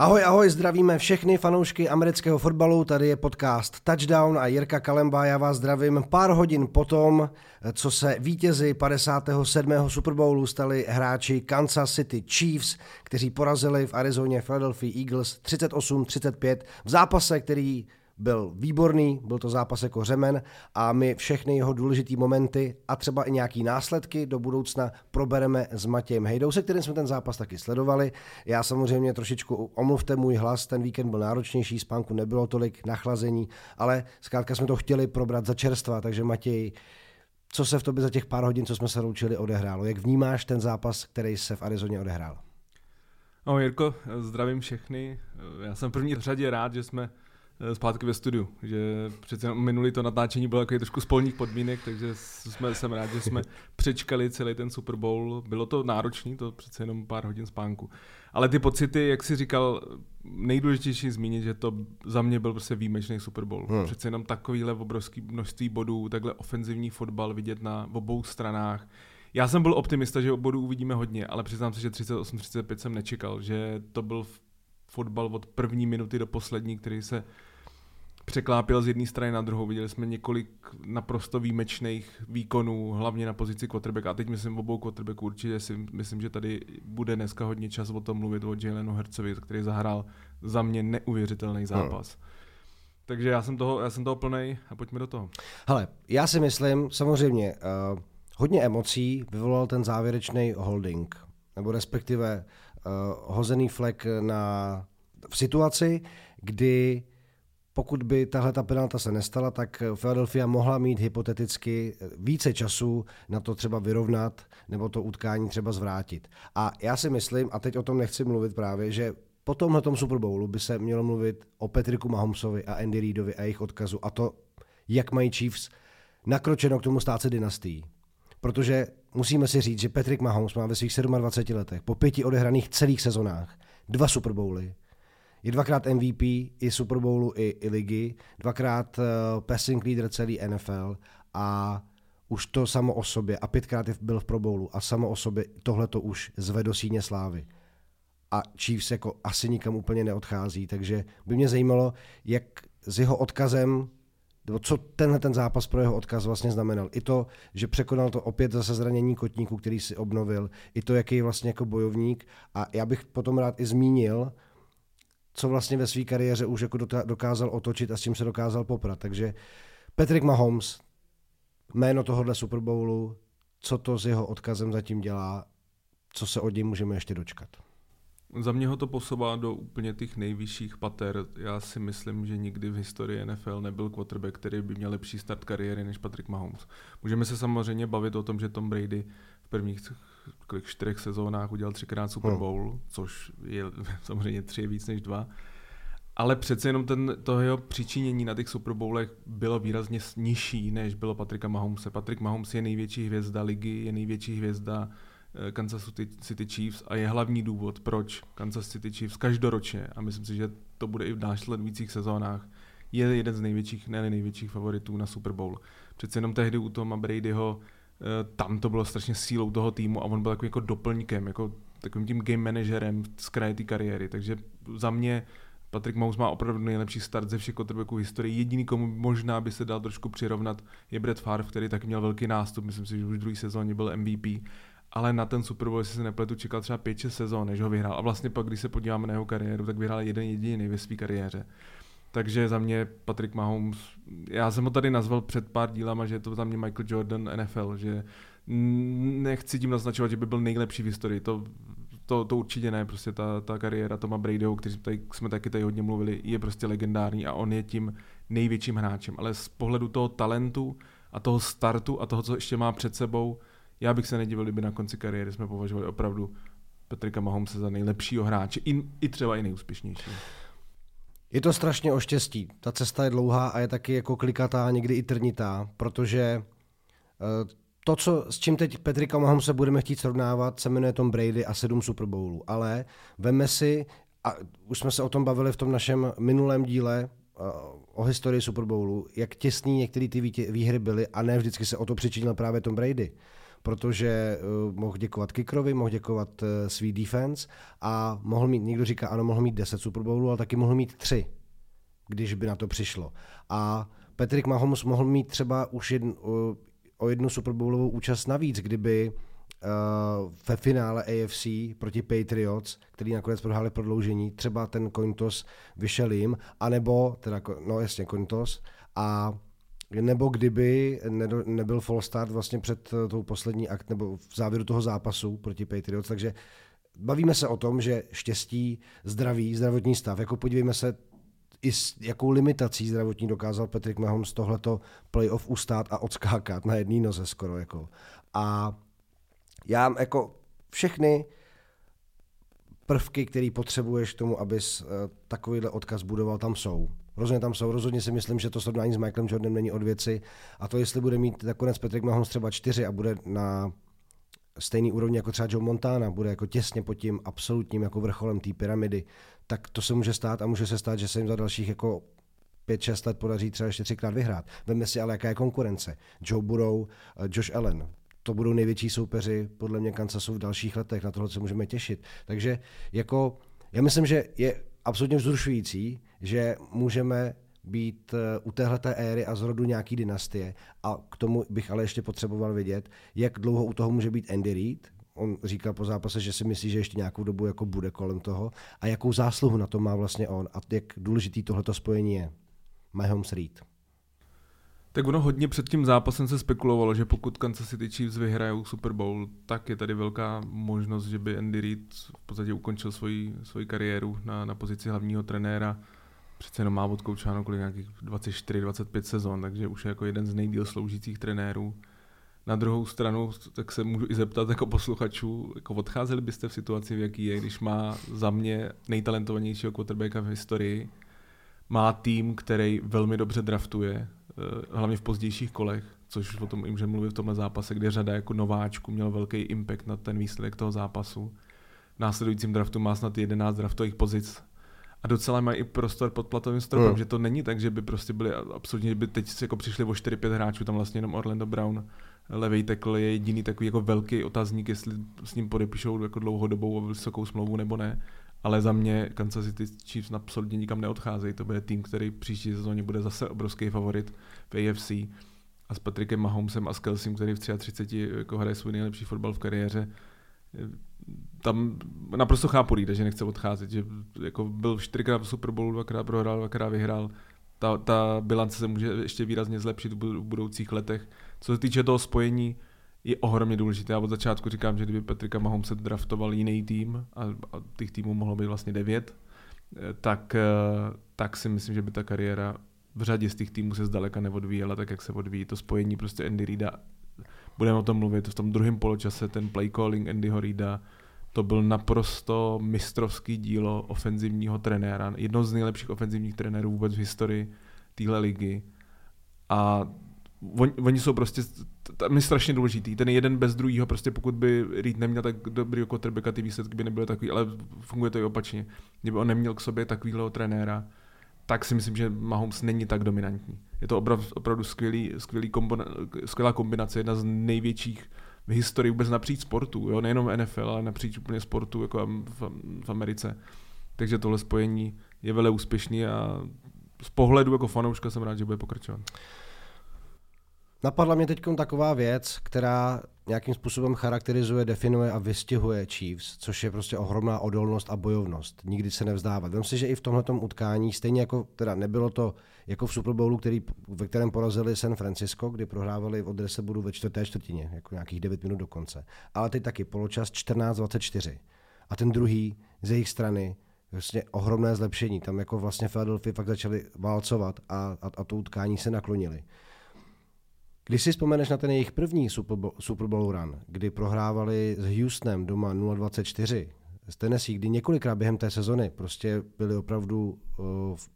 Ahoj, ahoj, zdravíme všechny fanoušky amerického fotbalu, tady je podcast Touchdown a Jirka Kalemba, já vás zdravím pár hodin potom, co se vítězi 57. Super Bowlu stali hráči Kansas City Chiefs, kteří porazili v Arizoně Philadelphia Eagles 38-35 v zápase, který byl výborný, byl to zápas jako řemen a my všechny jeho důležité momenty a třeba i nějaký následky do budoucna probereme s Matějem Hejdou, se kterým jsme ten zápas taky sledovali. Já samozřejmě trošičku omluvte můj hlas, ten víkend byl náročnější, spánku nebylo tolik nachlazení, ale zkrátka jsme to chtěli probrat za čerstva, takže Matěj, co se v tobě za těch pár hodin, co jsme se loučili, odehrálo? Jak vnímáš ten zápas, který se v Arizoně odehrál? Ahoj Jirko, zdravím všechny. Já jsem v první řadě rád, že jsme zpátky ve studiu, že přece minulý to natáčení bylo takový trošku spolních podmínek, takže jsme, jsem rád, že jsme přečkali celý ten Super Bowl. Bylo to náročný, to přece jenom pár hodin spánku. Ale ty pocity, jak jsi říkal, nejdůležitější zmínit, že to za mě byl prostě výjimečný Super Bowl. Hmm. Přece jenom takovýhle obrovský množství bodů, takhle ofenzivní fotbal vidět na obou stranách. Já jsem byl optimista, že bodů uvidíme hodně, ale přiznám se, že 38-35 jsem nečekal, že to byl fotbal od první minuty do poslední, který se překlápěl z jedné strany na druhou. Viděli jsme několik naprosto výjimečných výkonů, hlavně na pozici quarterback. A teď myslím obou quarterbacků. Určitě si myslím, že tady bude dneska hodně čas o tom mluvit o Jalenu Hercovi, který zahrál za mě neuvěřitelný zápas. Hmm. Takže já jsem toho, já jsem toho plnej a pojďme do toho. Hele, já si myslím, samozřejmě, uh, hodně emocí vyvolal ten závěrečný holding, nebo respektive uh, hozený flek na, v situaci, kdy pokud by tahle ta penalta se nestala, tak Philadelphia mohla mít hypoteticky více času na to třeba vyrovnat nebo to utkání třeba zvrátit. A já si myslím, a teď o tom nechci mluvit právě, že po tomhle Super Bowlu by se mělo mluvit o Petriku Mahomesovi a Andy Reidovi a jejich odkazu a to, jak mají Chiefs nakročeno k tomu stát se dynastií. Protože musíme si říct, že Patrick Mahomes má ve svých 27 letech po pěti odehraných celých sezonách dva Super Bowly, je dvakrát MVP i Super Bowlu, i, i ligy, dvakrát uh, passing leader celý NFL a už to samo o sobě, a pětkrát byl v Pro Bowlu a samo o sobě tohle to už zve do síně slávy. A Chiefs jako asi nikam úplně neodchází, takže by mě zajímalo, jak s jeho odkazem nebo co tenhle ten zápas pro jeho odkaz vlastně znamenal. I to, že překonal to opět zase zranění kotníku, který si obnovil, i to, jaký je vlastně jako bojovník. A já bych potom rád i zmínil, co vlastně ve své kariéře už jako dokázal otočit a s čím se dokázal poprat. Takže Patrick Mahomes, jméno tohohle Super Bowlu, co to s jeho odkazem zatím dělá, co se od něj můžeme ještě dočkat. Za mě ho to posouvá do úplně těch nejvyšších pater. Já si myslím, že nikdy v historii NFL nebyl quarterback, který by měl lepší start kariéry než Patrick Mahomes. Můžeme se samozřejmě bavit o tom, že Tom Brady v prvních kolik, čtyřech sezónách udělal třikrát Super hmm. Bowl, hmm. což je samozřejmě tři víc než dva. Ale přece jenom ten, to jeho přičinění na těch Super Bowlech bylo výrazně nižší, než bylo Patrika Mahomese. Patrick Mahomes je největší hvězda ligy, je největší hvězda eh, Kansas City Chiefs a je hlavní důvod, proč Kansas City Chiefs každoročně, a myslím si, že to bude i v následujících sezónách, je jeden z největších, ne největších favoritů na Super Bowl. Přece jenom tehdy u Toma Bradyho tam to bylo strašně sílou toho týmu a on byl takový jako doplňkem, jako takovým tím game managerem z kraje té kariéry, takže za mě Patrick Mahomes má opravdu nejlepší start ze všech quarterbacků v historii. Jediný, komu možná by se dal trošku přirovnat, je Brett Favre, který taky měl velký nástup, myslím si, že už v druhé sezóně byl MVP, ale na ten Super Bowl, jestli se nepletu, čekal třeba 5-6 sezón, než ho vyhrál. A vlastně pak, když se podíváme na jeho kariéru, tak vyhrál jeden jediný ve své kariéře. Takže za mě Patrick Mahomes, já jsem ho tady nazval před pár dílama, že je to za mě Michael Jordan NFL, že nechci tím naznačovat, že by byl nejlepší v historii, to, to, to určitě ne, prostě ta, ta kariéra Toma Bradyho, který tady, jsme taky tady hodně mluvili, je prostě legendární a on je tím největším hráčem, ale z pohledu toho talentu a toho startu a toho, co ještě má před sebou, já bych se nedivil, kdyby na konci kariéry jsme považovali opravdu Patrika Mahomese za nejlepšího hráče, i, i třeba i nejúspěšnější. Je to strašně o štěstí. Ta cesta je dlouhá a je taky jako klikatá, někdy i trnitá, protože eh, to, co, s čím teď Petrika Mahomes se budeme chtít srovnávat, se jmenuje Tom Brady a sedm Super Bowlů. Ale veme si, a už jsme se o tom bavili v tom našem minulém díle eh, o historii Super Bowlu, jak těsný některé ty výhry byly a ne vždycky se o to přičinil právě Tom Brady. Protože uh, mohl děkovat Kikrovi, mohl děkovat uh, svý defense a mohl mít, někdo říká, ano, mohl mít 10 Super Bowlů, ale taky mohl mít 3, když by na to přišlo. A Patrick Mahomes mohl mít třeba už jedn, o jednu Super Bowlovou účast navíc, kdyby uh, ve finále AFC proti Patriots, který nakonec prohráli prodloužení, třeba ten Cointos vyšel jim, anebo, teda, no jasně, Cointos, a nebo kdyby nebyl full start vlastně před eh, tou poslední akt, nebo v závěru toho zápasu proti Patriots, takže bavíme se o tom, že štěstí, zdraví, zdravotní stav, jako podívejme se, i s jakou limitací zdravotní dokázal Patrick Mahomes tohleto playoff ustát a odskákat na jedné noze skoro. Jako. A já jako všechny prvky, které potřebuješ k tomu, abys uh, takovýhle odkaz budoval, tam jsou. Rozhodně tam jsou. Rozhodně si myslím, že to srovnání s Michaelem Jordanem není od věci. A to, jestli bude mít nakonec Patrick Mahomes třeba čtyři a bude na stejný úrovni jako třeba Joe Montana, bude jako těsně pod tím absolutním jako vrcholem té pyramidy, tak to se může stát a může se stát, že se jim za dalších jako 5-6 let podaří třeba ještě třikrát vyhrát. Vemme si ale, jaká je konkurence. Joe Burrow, eh, Josh Allen, to budou největší soupeři podle mě Kansasu v dalších letech, na tohle se můžeme těšit. Takže jako, já myslím, že je absolutně vzrušující, že můžeme být eh, u téhleté éry a zrodu nějaký dynastie. A k tomu bych ale ještě potřeboval vědět, jak dlouho u toho může být Andy Reid. On říkal po zápase, že si myslí, že ještě nějakou dobu jako bude kolem toho. A jakou zásluhu na to má vlastně on a jak důležitý tohleto spojení je. Mahomes Reid. Tak ono hodně před tím zápasem se spekulovalo, že pokud Kansas City Chiefs vyhrajou Super Bowl, tak je tady velká možnost, že by Andy Reid v podstatě ukončil svoji, svoji kariéru na, na pozici hlavního trenéra. Přece jenom má odkoučáno kolik nějakých 24-25 sezon, takže už je jako jeden z nejdíl sloužících trenérů. Na druhou stranu, tak se můžu i zeptat jako posluchačů, jako odcházeli byste v situaci, v jaký je, když má za mě nejtalentovanějšího quarterbacka v historii, má tým, který velmi dobře draftuje, hlavně v pozdějších kolech, což o tom můžeme mluvit v tomhle zápase, kde řada jako nováčku měl velký impact na ten výsledek toho zápasu. V následujícím draftu má snad 11 draftových pozic a docela mají i prostor pod platovým stropem, hmm. že to není tak, že by prostě byli absolutně, by teď jako přišli o 4-5 hráčů, tam vlastně jenom Orlando Brown, levý tekl je jediný takový jako velký otazník, jestli s ním podepíšou jako dlouhodobou vysokou smlouvu nebo ne ale za mě Kansas City Chiefs absolutně nikam neodcházejí. To bude tým, který příští sezóně bude zase obrovský favorit v AFC. A s Patrickem Mahomesem a s Kelsem, který v 33 jako hraje svůj nejlepší fotbal v kariéře, tam naprosto chápu Rýda, že nechce odcházet, že jako byl čtyřikrát v Super Bowlu, dvakrát prohrál, dvakrát vyhrál. Ta, ta bilance se může ještě výrazně zlepšit v budoucích letech. Co se týče toho spojení, je ohromně důležité. Já od začátku říkám, že kdyby Patrika Mahomes se draftoval jiný tým, a, a těch týmů mohlo být vlastně devět, eh, tak, eh, tak si myslím, že by ta kariéra v řadě z těch týmů se zdaleka neodvíjela tak, jak se odvíjí. To spojení prostě Andy Reida, budeme o tom mluvit, v tom druhém poločase ten play calling Andyho Reida, to byl naprosto mistrovský dílo ofenzivního trenéra, jedno z nejlepších ofenzivních trenérů vůbec v historii téhle ligy. A oni, oni jsou prostě, tam je strašně důležitý, ten jeden bez druhého, prostě pokud by Reed neměl tak dobrý quarterbacka, ty výsledky by nebyly takový, ale funguje to i opačně. Kdyby on neměl k sobě takovýhle trenéra, tak si myslím, že Mahomes není tak dominantní. Je to opravdu, opravdu skvělý, skvělý kombina, skvělá kombinace, jedna z největších v historii vůbec napříč sportu, jo? nejenom NFL, ale napříč úplně sportu jako v, v Americe. Takže tohle spojení je vele úspěšný a z pohledu jako fanouška jsem rád, že bude pokračovat. Napadla mě teď taková věc, která nějakým způsobem charakterizuje, definuje a vystihuje Chiefs, což je prostě ohromná odolnost a bojovnost. Nikdy se nevzdávat. Vím si, že i v tomhle utkání, stejně jako, teda nebylo to jako v Super Bowlu, který, ve kterém porazili San Francisco, kdy prohrávali od budu ve čtvrté čtvrtině, jako nějakých 9 minut do konce. Ale teď taky poločas 14-24. A ten druhý z jejich strany vlastně ohromné zlepšení. Tam jako vlastně Philadelphia fakt začali válcovat a, a, a to utkání se naklonili. Když si vzpomeneš na ten jejich první Super Bowl, Super Bowl run, kdy prohrávali s Houstonem doma 0-24, z Tennessee, kdy několikrát během té sezony prostě byli opravdu uh,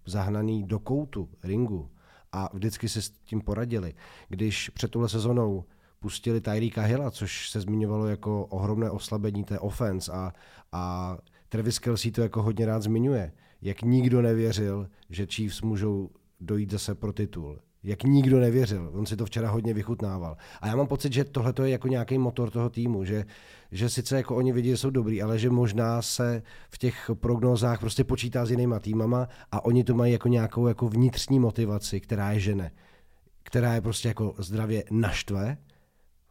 zahnaný do koutu ringu a vždycky se s tím poradili. Když před tuhle sezonou pustili Tyreeka Hilla, což se zmiňovalo jako ohromné oslabení té offense a, a Travis Kelsey to jako hodně rád zmiňuje, jak nikdo nevěřil, že Chiefs můžou dojít zase pro titul jak nikdo nevěřil. On si to včera hodně vychutnával. A já mám pocit, že tohle je jako nějaký motor toho týmu, že, že sice jako oni vidí, že jsou dobrý, ale že možná se v těch prognózách prostě počítá s jinýma týmama a oni to mají jako nějakou jako vnitřní motivaci, která je žene, která je prostě jako zdravě naštve,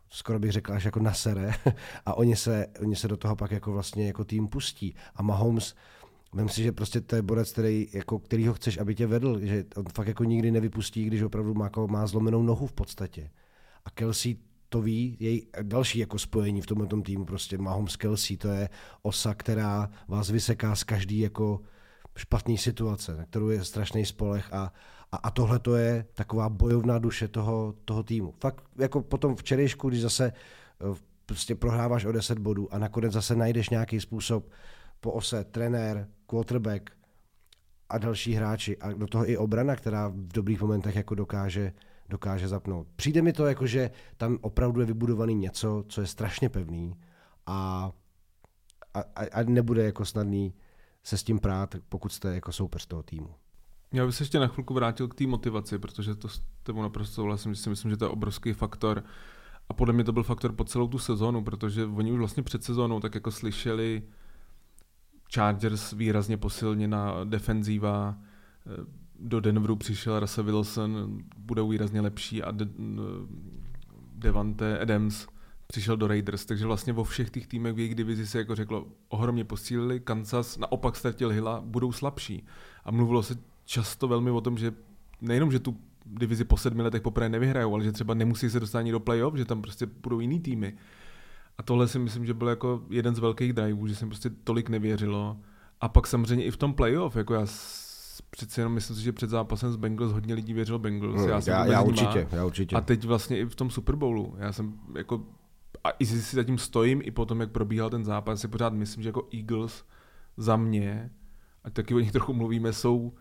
skoro bych řekl až jako nasere a oni se, oni se do toho pak jako vlastně jako tým pustí. A Mahomes, Vem si, že prostě to je borec, který, jako, který ho chceš, aby tě vedl, že on fakt jako nikdy nevypustí, když opravdu má, jako, má zlomenou nohu v podstatě. A Kelsey to ví, její další jako spojení v tomhle týmu, prostě Mahomes Kelsey, to je osa, která vás vyseká z každý jako špatný situace, na kterou je strašný spolech a, a, a tohle to je taková bojovná duše toho, toho týmu. Fakt jako potom včerejšku, když zase eh, prostě prohráváš o 10 bodů a nakonec zase najdeš nějaký způsob po ose trenér, quarterback a další hráči a do toho i obrana, která v dobrých momentech jako dokáže, dokáže zapnout. Přijde mi to jako, že tam opravdu je vybudovaný něco, co je strašně pevný a, a, a nebude jako snadný se s tím prát, pokud jste jako soupeř toho týmu. Já bych se ještě na chvilku vrátil k té motivaci, protože to s tebou naprosto souhlasím, že si myslím, že to je obrovský faktor. A podle mě to byl faktor po celou tu sezónu, protože oni už vlastně před sezónou tak jako slyšeli Chargers výrazně posilněna defenzíva, do Denveru přišel Russell Wilson, bude výrazně lepší a De- Devante Adams přišel do Raiders, takže vlastně vo všech těch týmech v jejich divizi se jako řeklo, ohromně posílili, Kansas naopak ztratil Hilla, budou slabší. A mluvilo se často velmi o tom, že nejenom, že tu divizi po sedmi letech poprvé nevyhrajou, ale že třeba nemusí se dostat ani do playoff, že tam prostě budou jiný týmy. A tohle si myslím, že byl jako jeden z velkých driveů, že jsem prostě tolik nevěřilo. A pak samozřejmě i v tom playoff, jako já přeci jenom myslím si, že před zápasem s Bengals hodně lidí věřilo Bengals. Hmm, já, jsem já, já určitě, já určitě. A teď vlastně i v tom Super Bowlu. Já jsem jako, a i si zatím stojím, i potom, jak probíhal ten zápas, si pořád myslím, že jako Eagles za mě, a taky o nich trochu mluvíme, jsou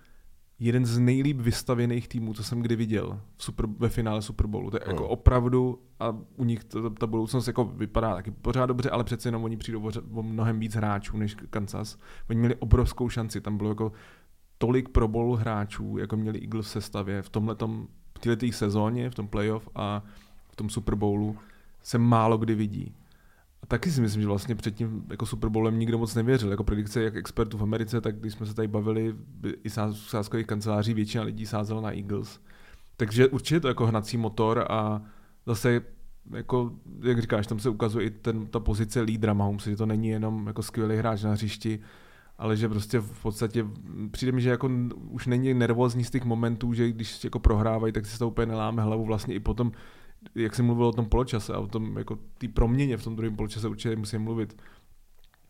jeden z nejlíp vystavěných týmů, co jsem kdy viděl v super, ve finále Super Bowlu. To je jako hmm. opravdu, a u nich to, ta budoucnost jako vypadá taky pořád dobře, ale přece jenom oni přijdou o mnohem víc hráčů než Kansas. Oni měli obrovskou šanci, tam bylo jako tolik Pro Bowl hráčů, jako měli Eagles v sestavě v tomhle v této sezóně, v tom playoff a v tom Super Bowlu se málo kdy vidí. A taky si myslím, že vlastně před tím jako Super Bowlem nikdo moc nevěřil. Jako predikce jak expertů v Americe, tak když jsme se tady bavili i sázkových kanceláří, většina lidí sázela na Eagles. Takže určitě to jako hnací motor a zase jako, jak říkáš, tam se ukazuje i ten, ta pozice lídra Mahomes, že to není jenom jako skvělý hráč na hřišti, ale že prostě v podstatě přijde mi, že jako už není nervózní z těch momentů, že když jako prohrávají, tak si to úplně neláme hlavu vlastně i potom jak jsem mluvil o tom poločase a o tom jako té proměně v tom druhém poločase určitě musím mluvit.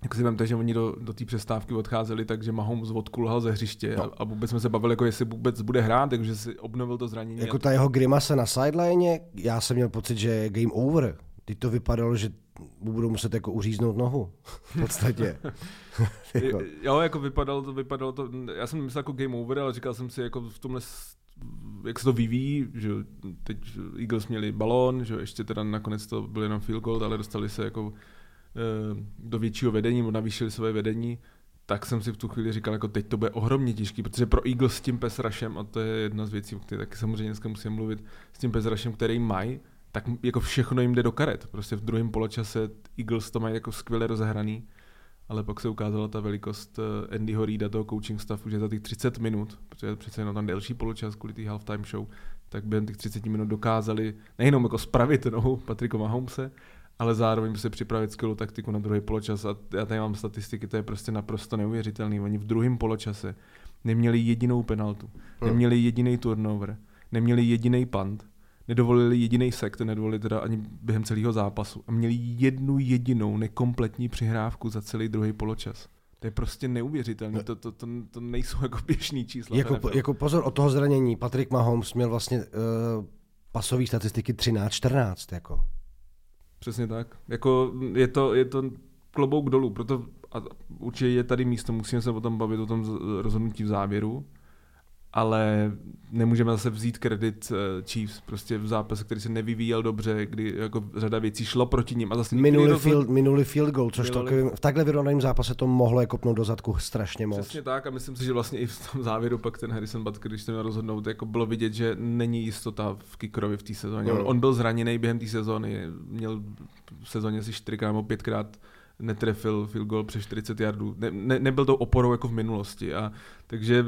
Jak si vemte, že oni do, do té přestávky odcházeli, takže Mahomes odkulhal ze hřiště no. a, a, vůbec jsme se bavili, jako jestli vůbec bude hrát, takže si obnovil to zranění. Jako ta jeho grimase na sideline, já jsem měl pocit, že je game over. Teď to vypadalo, že budou muset jako uříznout nohu. V podstatě. jako. Jo, jako vypadalo to, vypadalo to, já jsem myslel jako game over, ale říkal jsem si jako v tomhle jak se to vyvíjí, že teď Eagles měli balón, že ještě teda nakonec to byl jenom field goal, ale dostali se jako eh, do většího vedení, navýšili své vedení, tak jsem si v tu chvíli říkal, jako teď to bude ohromně těžký, protože pro Eagles s tím pes rushem, a to je jedna z věcí, které taky samozřejmě dneska musím mluvit, s tím pes rushem, který mají, tak jako všechno jim jde do karet. Prostě v druhém poločase Eagles to mají jako skvěle rozehraný ale pak se ukázala ta velikost eh, Andyho Reida, toho coaching staffu, že za těch 30 minut, protože přece jenom tam delší poločas kvůli té halftime show, tak během těch 30 minut dokázali nejenom jako spravit nohu Patricka Mahomese, ale zároveň se připravit skvělou taktiku na druhý poločas. A já tady mám statistiky, to je prostě naprosto neuvěřitelný. Oni v druhém poločase neměli jedinou penaltu, hmm. neměli jediný turnover, neměli jediný punt, nedovolili jediný sekt, nedovolili teda ani během celého zápasu a měli jednu jedinou nekompletní přihrávku za celý druhý poločas. To je prostě neuvěřitelné, to, to, to, to nejsou jako běžný čísla. Jako, jako pozor, od toho zranění Patrick Mahomes měl vlastně uh, pasové statistiky 13-14. Jako. Přesně tak. Jako je to, je to klobouk dolů, proto a určitě je tady místo, musíme se o tom bavit, o tom rozhodnutí v závěru, ale nemůžeme zase vzít kredit uh, Chiefs, prostě v zápase, který se nevyvíjel dobře, kdy jako řada věcí šlo proti ním a zase minulý, rozhod... field, minulý field goal, což to, v takhle vyrovnaném zápase to mohlo je kopnout do zadku strašně moc. Přesně tak a myslím si, že vlastně i v tom závěru pak ten Harrison Butker, když se měl rozhodnout, jako bylo vidět, že není jistota v Kikrovi v té sezóně. Mm. On, on, byl zraněný během té sezóny, měl v sezóně si čtyřikrát nebo pětkrát netrefil field goal přes 40 yardů. Ne, ne, nebyl to oporou jako v minulosti. A, takže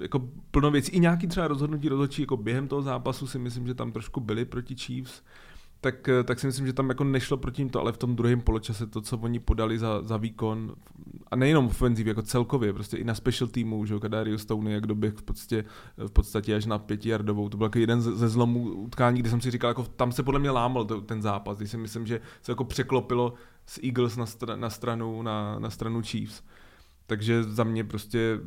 jako plno věcí. I nějaký třeba rozhodnutí rozhodčí jako během toho zápasu si myslím, že tam trošku byly proti Chiefs tak, tak si myslím, že tam jako nešlo proti ním to, ale v tom druhém poločase to, co oni podali za, za výkon, a nejenom v ofenzivě, jako celkově, prostě i na special týmu, že Kadarius Stoney, jak doběh v podstatě, v podstatě až na pětijardovou, to byl jako jeden ze zlomů utkání, kdy jsem si říkal, jako tam se podle mě lámal to, ten zápas, když si myslím, že se jako překlopilo z Eagles na, stra, na, stranu, na, na stranu Chiefs. Takže za mě prostě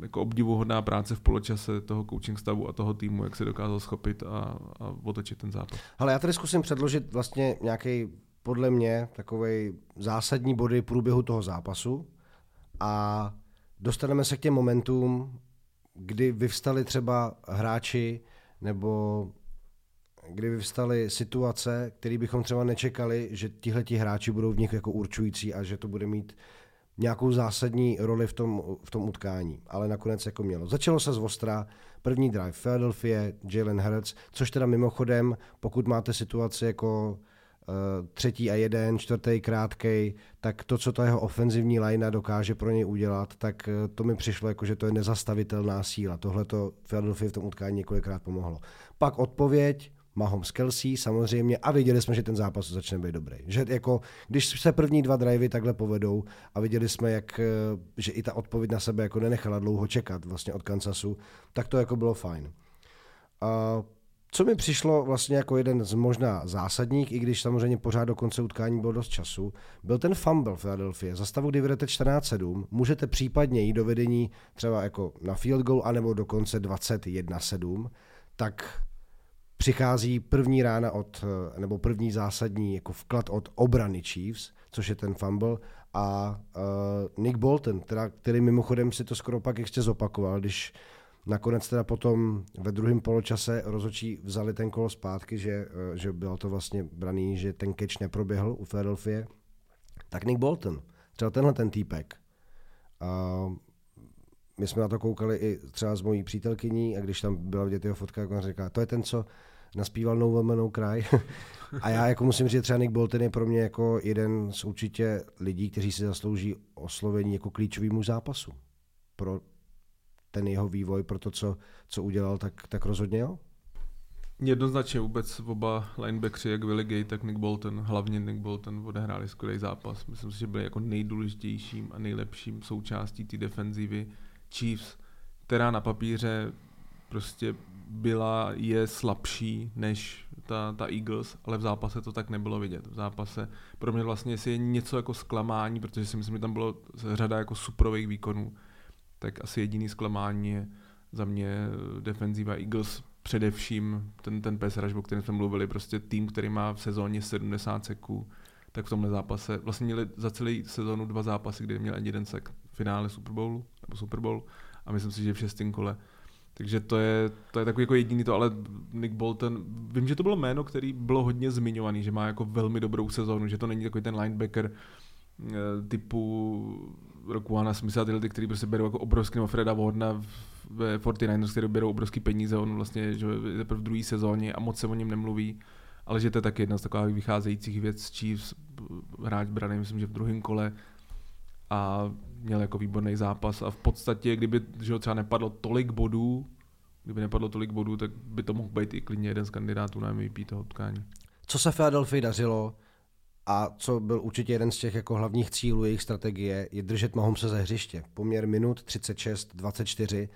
jako obdivuhodná práce v poločase toho coaching stavu a toho týmu, jak se dokázal schopit a, a otočit ten zápas. Ale já tady zkusím předložit vlastně nějaký podle mě takový zásadní body průběhu toho zápasu a dostaneme se k těm momentům, kdy vyvstali třeba hráči nebo kdy vyvstaly situace, které bychom třeba nečekali, že tihleti hráči budou v nich jako určující a že to bude mít nějakou zásadní roli v tom, v tom utkání, ale nakonec jako mělo. Začalo se z Ostra, první drive Philadelphia, Jalen Hurts, což teda mimochodem, pokud máte situaci jako uh, třetí a jeden, čtvrtý krátkej, tak to, co ta jeho ofenzivní linea dokáže pro něj udělat, tak uh, to mi přišlo jako, že to je nezastavitelná síla. Tohle to Philadelphia v tom utkání několikrát pomohlo. Pak odpověď, Mahomes Kelsey samozřejmě a viděli jsme, že ten zápas začne být dobrý. Že jako, když se první dva drivey takhle povedou a viděli jsme, jak, eh, že i ta odpověď na sebe jako nenechala dlouho čekat vlastně od Kansasu, tak to jako bylo fajn. A co mi přišlo vlastně jako jeden z možná zásadních, i když samozřejmě pořád do konce utkání bylo dost času, byl ten fumble v Philadelphia. Za stavu, kdy vedete 14-7, můžete případně jít do vedení třeba jako na field goal, anebo dokonce 21-7, tak přichází první rána od, eh, nebo první zásadní jako vklad od obrany Chiefs, což je ten fumble, a uh, Nick Bolton, teda, který mimochodem si to skoro pak ještě zopakoval, když nakonec teda potom ve druhém poločase rozhodčí vzali ten kolo zpátky, že, uh, že bylo to vlastně braný, že ten catch neproběhl u Philadelphia, tak Nick Bolton, třeba tenhle ten týpek, uh, my jsme na to koukali i třeba s mojí přítelkyní a když tam byla vidět jeho fotka, jak on říká, to je ten, co naspíval No Woman No Cry. a já jako musím říct, třeba Nick Bolton je pro mě jako jeden z určitě lidí, kteří si zaslouží oslovení jako klíčový muž zápasu. Pro ten jeho vývoj, pro to, co, co udělal, tak, tak rozhodně jo. Jednoznačně vůbec oba linebackři, jak Willie Gay, tak Nick Bolton, hlavně Nick Bolton, odehráli skvělý zápas. Myslím si, že byli jako nejdůležitějším a nejlepším součástí té defenzívy Chiefs, která na papíře prostě byla, je slabší než ta, ta Eagles, ale v zápase to tak nebylo vidět. V zápase pro mě vlastně jestli je něco jako zklamání, protože si myslím, že tam bylo řada jako suprových výkonů, tak asi jediný zklamání je za mě defenziva Eagles, především ten, ten pass rush, o kterém jsme mluvili, prostě tým, který má v sezóně 70 seků, tak v tomhle zápase, vlastně měli za celý sezónu dva zápasy, kde měl jeden sek v finále Super Bowlu, nebo Super Bowl, a myslím si, že v šestém kole takže to je, to je takový jako jediný to, ale Nick Bolton, vím, že to bylo jméno, který bylo hodně zmiňovaný, že má jako velmi dobrou sezónu, že to není takový ten linebacker eh, typu Rokuana Smitha, tyhle, který prostě berou jako obrovský, nebo Freda Wardna ve 49ers, který berou obrovský peníze, on vlastně že je v druhé sezóně a moc se o něm nemluví, ale že to je taky jedna z takových vycházejících věc Chiefs, hráč braný, myslím, že v druhém kole. A měl jako výborný zápas a v podstatě, kdyby že třeba nepadlo tolik bodů, kdyby nepadlo tolik bodů, tak by to mohl být i klidně jeden z kandidátů na MVP toho utkání. Co se Philadelphia dařilo a co byl určitě jeden z těch jako hlavních cílů jejich strategie, je držet Mahomse ze hřiště. Poměr minut 36-24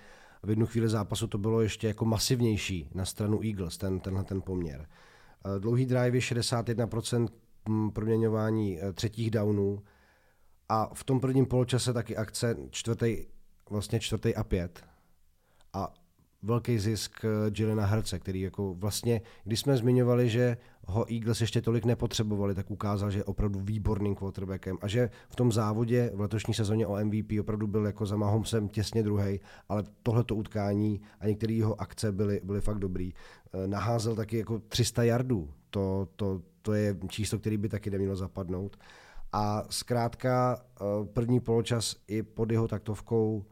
v jednu chvíli zápasu to bylo ještě jako masivnější na stranu Eagles, ten, tenhle ten poměr. Eh, dlouhý drive je 61% mm, proměňování eh, třetích downů, a v tom prvním poločase taky akce čtvrtý, vlastně čtvrtý a pět. A velký zisk Jelena Herce, který jako vlastně, když jsme zmiňovali, že ho Eagles ještě tolik nepotřebovali, tak ukázal, že je opravdu výborným quarterbackem a že v tom závodě v letošní sezóně o MVP opravdu byl jako za Mahomesem těsně druhý, ale tohleto utkání a některé jeho akce byly, byly fakt dobrý. Eh, naházel taky jako 300 yardů, to, to, to je číslo, který by taky nemělo zapadnout. A zkrátka eh, první poločas i pod jeho taktovkou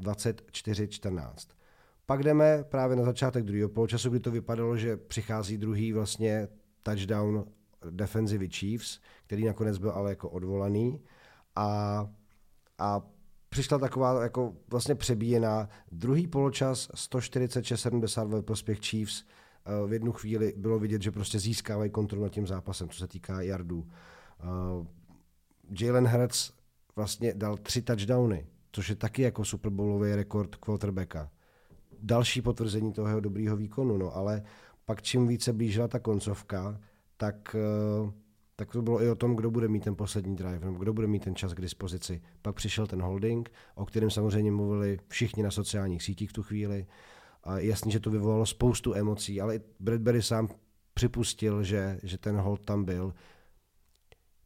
24-14. Pak jdeme právě na začátek druhého poločasu, kdy to vypadalo, že přichází druhý vlastně touchdown defensive Chiefs, který nakonec byl ale jako odvolaný. A, a přišla taková jako vlastně přebíjená druhý poločas 146-70 ve prospěch Chiefs. Eh, v jednu chvíli bylo vidět, že prostě získávají kontrolu nad tím zápasem, co se týká yardů. Jalen Hurts vlastně dal tři touchdowny, což je taky jako Super Bowlový rekord quarterbacka. Další potvrzení toho jeho dobrýho výkonu, no ale pak čím více blížila ta koncovka, tak, eh, tak to bylo i o tom, kdo bude mít ten poslední drive, nebo kdo bude mít ten čas k dispozici. Pak přišel ten holding, o kterém samozřejmě mluvili všichni na sociálních sítích v tu chvíli. A jasný, že to vyvolalo spoustu emocí, ale i Bradbury sám připustil, že, že ten hold tam byl.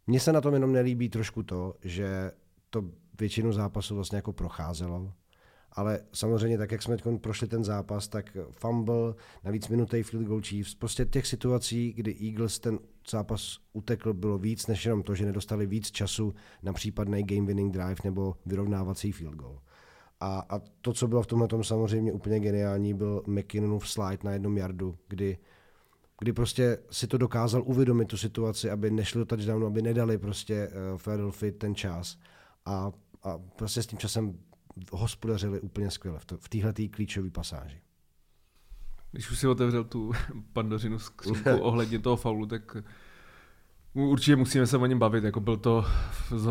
Mně se na tom jenom nelíbí trošku to, že to většinu zápasu vlastně jako procházelo, ale samozřejmě tak, jak jsme prošli ten zápas, tak fumble, navíc minutý field goal Chiefs, prostě těch situací, kdy Eagles ten zápas utekl, bylo víc, než jenom to, že nedostali víc času na případný game winning drive nebo vyrovnávací field goal. A, a to, co bylo v tomhle tom samozřejmě úplně geniální, byl McKinnonův slide na jednom yardu, kdy kdy prostě si to dokázal uvědomit tu situaci, aby nešli do touchdownu, aby nedali prostě uh, Philadelphia ten čas. A, a prostě s tím časem hospodařili úplně skvěle v, to, v téhle klíčové pasáži. Když už si otevřel tu pandořinu skřínku ohledně toho faulu, tak určitě musíme se o něm bavit. Jako byl to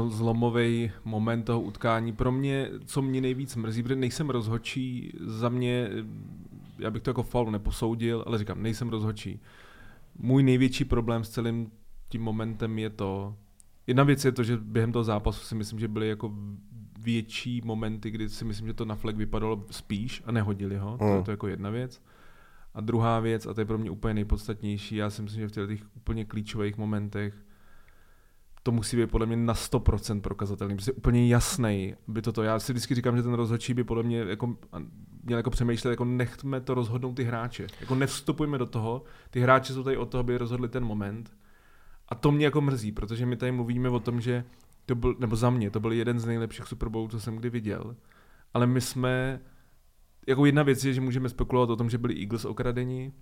zlomový moment toho utkání. Pro mě, co mě nejvíc mrzí, protože nejsem rozhočí, za mě, já bych to jako faul neposoudil, ale říkám, nejsem rozhočí. Můj největší problém s celým tím momentem je to, jedna věc je to, že během toho zápasu si myslím, že byly jako větší momenty, kdy si myslím, že to na flag vypadalo spíš a nehodili ho. Mm. To je to jako jedna věc. A druhá věc, a to je pro mě úplně nejpodstatnější, já si myslím, že v těch úplně klíčových momentech to musí být podle mě na 100% prokazatelný, prostě úplně jasný by toto. Já si vždycky říkám, že ten rozhodčí by podle mě jako, měl jako přemýšlet, jako nechme to rozhodnout ty hráče. Jako nevstupujme do toho, ty hráči jsou tady o toho, aby rozhodli ten moment. A to mě jako mrzí, protože my tady mluvíme o tom, že to byl, nebo za mě, to byl jeden z nejlepších Super Bowlů, co jsem kdy viděl. Ale my jsme, jako jedna věc je, že můžeme spekulovat o tom, že byli Eagles okradeni,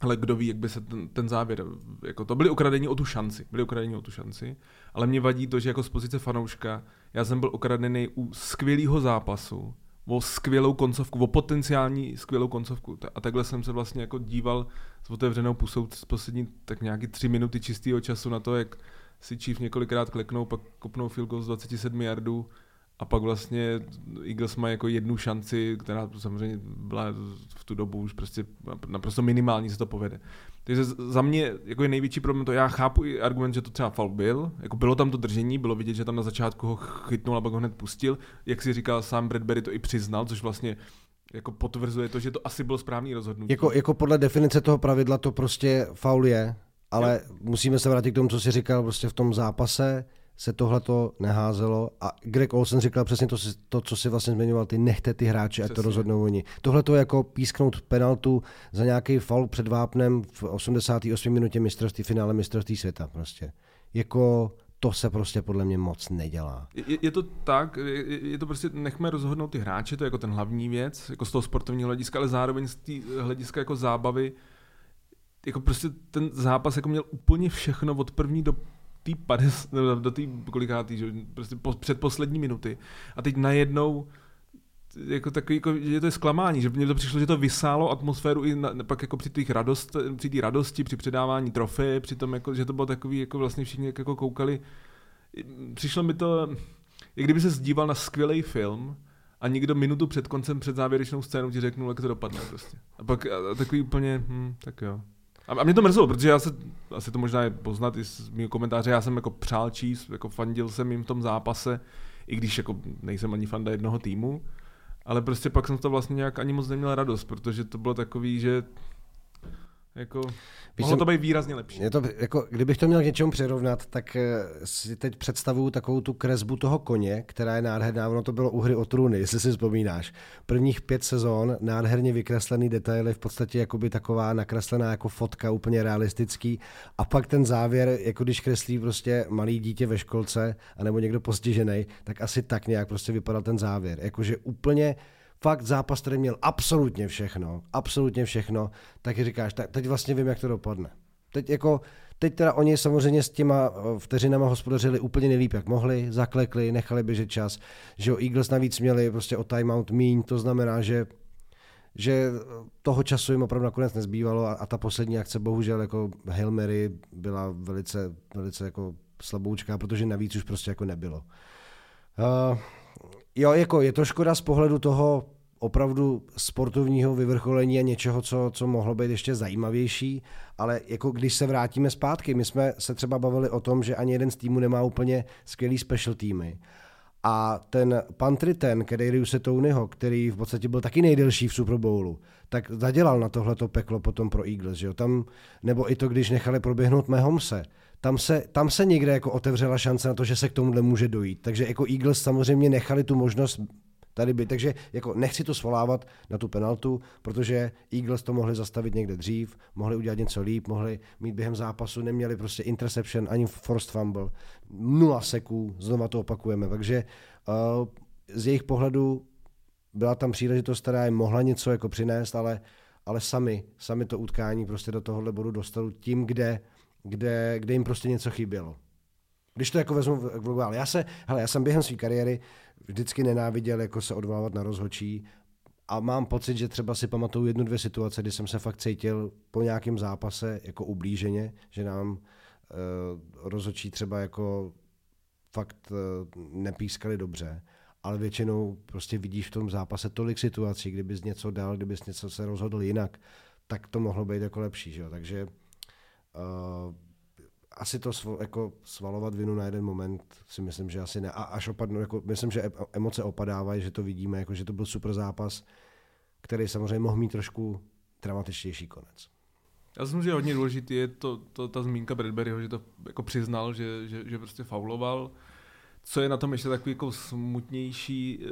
ale kdo ví, jak by se ten, ten závěr, jako to byli okradeni o tu šanci, byli okradeni o tu šanci, ale mě vadí to, že jako z pozice fanouška, já jsem byl okradený u skvělého zápasu, o skvělou koncovku, o potenciální skvělou koncovku. A takhle jsem se vlastně jako díval s otevřenou pusou z poslední tak nějaký tři minuty čistého času na to, jak si Chief několikrát kleknou, pak kopnou field goal z 27 yardů a pak vlastně Eagles má jako jednu šanci, která samozřejmě byla v tu dobu už prostě naprosto minimální se to povede. Takže za mě jako je největší problém to, já chápu i argument, že to třeba faul byl, jako bylo tam to držení, bylo vidět, že tam na začátku ho chytnul a pak ho hned pustil, jak si říkal sám Bradbury to i přiznal, což vlastně jako potvrzuje to, že to asi bylo správný rozhodnutí. Jako, jako podle definice toho pravidla to prostě faul je, ale jo. musíme se vrátit k tomu, co jsi říkal prostě v tom zápase, se tohle to neházelo a Greg Olsen říkal přesně to, to, co si vlastně zmiňoval, ty nechte ty hráče, ať to rozhodnou oni. Tohle to jako písknout penaltu za nějaký faul před vápnem v 88 minutě mistrovství, finále mistrovství světa prostě. Jako to se prostě podle mě moc nedělá. Je, je to tak, je, je to prostě, nechme rozhodnout ty hráče, to je jako ten hlavní věc, jako z toho sportovního hlediska, ale zároveň z té hlediska jako zábavy, jako prostě ten zápas jako měl úplně všechno od první do té do té kolikátý, že prostě po, předposlední minuty. A teď najednou jako takový, jako, že to je zklamání, že mně to přišlo, že to vysálo atmosféru i na, pak jako při těch radost, při té radosti, při předávání trofeje, při tom, jako, že to bylo takový, jako vlastně všichni jako koukali. Přišlo mi to, jak kdyby se zdíval na skvělý film a někdo minutu před koncem, před závěrečnou scénou ti řeknul, jak to dopadne prostě. A pak a takový úplně, hm, tak jo. A, mě to mrzelo, protože já se, asi to možná je poznat i z mého komentáře, já jsem jako přál číst, jako fandil jsem jim v tom zápase, i když jako nejsem ani fanda jednoho týmu, ale prostě pak jsem to vlastně nějak ani moc neměl radost, protože to bylo takový, že jako, Víš, mohlo to být výrazně lepší. Je to, jako, kdybych to měl k něčemu přirovnat, tak eh, si teď představuju takovou tu kresbu toho koně, která je nádherná. Ono to bylo u hry o trůny, jestli si vzpomínáš. Prvních pět sezón, nádherně vykreslený detaily, v podstatě jakoby taková nakreslená jako fotka, úplně realistický. A pak ten závěr, jako když kreslí prostě malý dítě ve školce, anebo někdo postižený, tak asi tak nějak prostě vypadal ten závěr. Jakože úplně fakt zápas, který měl absolutně všechno, absolutně všechno, tak říkáš, tak teď vlastně vím, jak to dopadne. Teď jako, teď teda oni samozřejmě s těma eh, vteřinama hospodařili úplně nejlíp, jak mohli, zaklekli, nechali běžet čas, že jo, Eagles navíc měli prostě o timeout míň, to znamená, že že toho času jim opravdu nakonec nezbývalo a, a ta poslední akce bohužel jako Hail Mary byla velice, velice jako slaboučká, protože navíc už prostě jako nebylo. Uh, jo, jako je to škoda z pohledu toho opravdu sportovního vyvrcholení a něčeho, co, co mohlo být ještě zajímavější, ale jako když se vrátíme zpátky, my jsme se třeba bavili o tom, že ani jeden z týmů nemá úplně skvělý special týmy. A ten pantry ten, který se Tonyho, který v podstatě byl taky nejdelší v Super Bowlu, tak zadělal na tohleto peklo potom pro Eagles, že jo? Tam, nebo i to, když nechali proběhnout Mahomse, tam se, tam se někde jako otevřela šance na to, že se k tomuhle může dojít. Takže jako Eagles samozřejmě nechali tu možnost tady být. Takže jako nechci to svolávat na tu penaltu, protože Eagles to mohli zastavit někde dřív, mohli udělat něco líp, mohli mít během zápasu, neměli prostě interception ani forced fumble, nula seků, znova to opakujeme. Takže uh, z jejich pohledu byla tam příležitost, která jim mohla něco jako přinést, ale, ale sami, sami to utkání prostě do tohohle bodu dostali tím, kde kde, kde jim prostě něco chybělo. Když to jako vezmu globálně. Já, se, hele, já jsem během své kariéry vždycky nenáviděl jako se odvolávat na rozhočí a mám pocit, že třeba si pamatuju jednu, dvě situace, kdy jsem se fakt cítil po nějakém zápase jako ublíženě, že nám uh, rozhočí třeba jako fakt uh, nepískali dobře, ale většinou prostě vidíš v tom zápase tolik situací, kdybys něco dal, kdybys něco se rozhodl jinak, tak to mohlo být jako lepší. Že jo? Takže Uh, asi to sv, jako svalovat vinu na jeden moment si myslím, že asi ne. A až opadnu, jako, myslím, že emoce opadávají, že to vidíme, jako, že to byl super zápas, který samozřejmě mohl mít trošku dramatičtější konec. Já si myslím, že hodně důležitý je to, to, ta zmínka Bradburyho, že to jako přiznal, že, že, že prostě fauloval. Co je na tom ještě takový jako smutnější eh,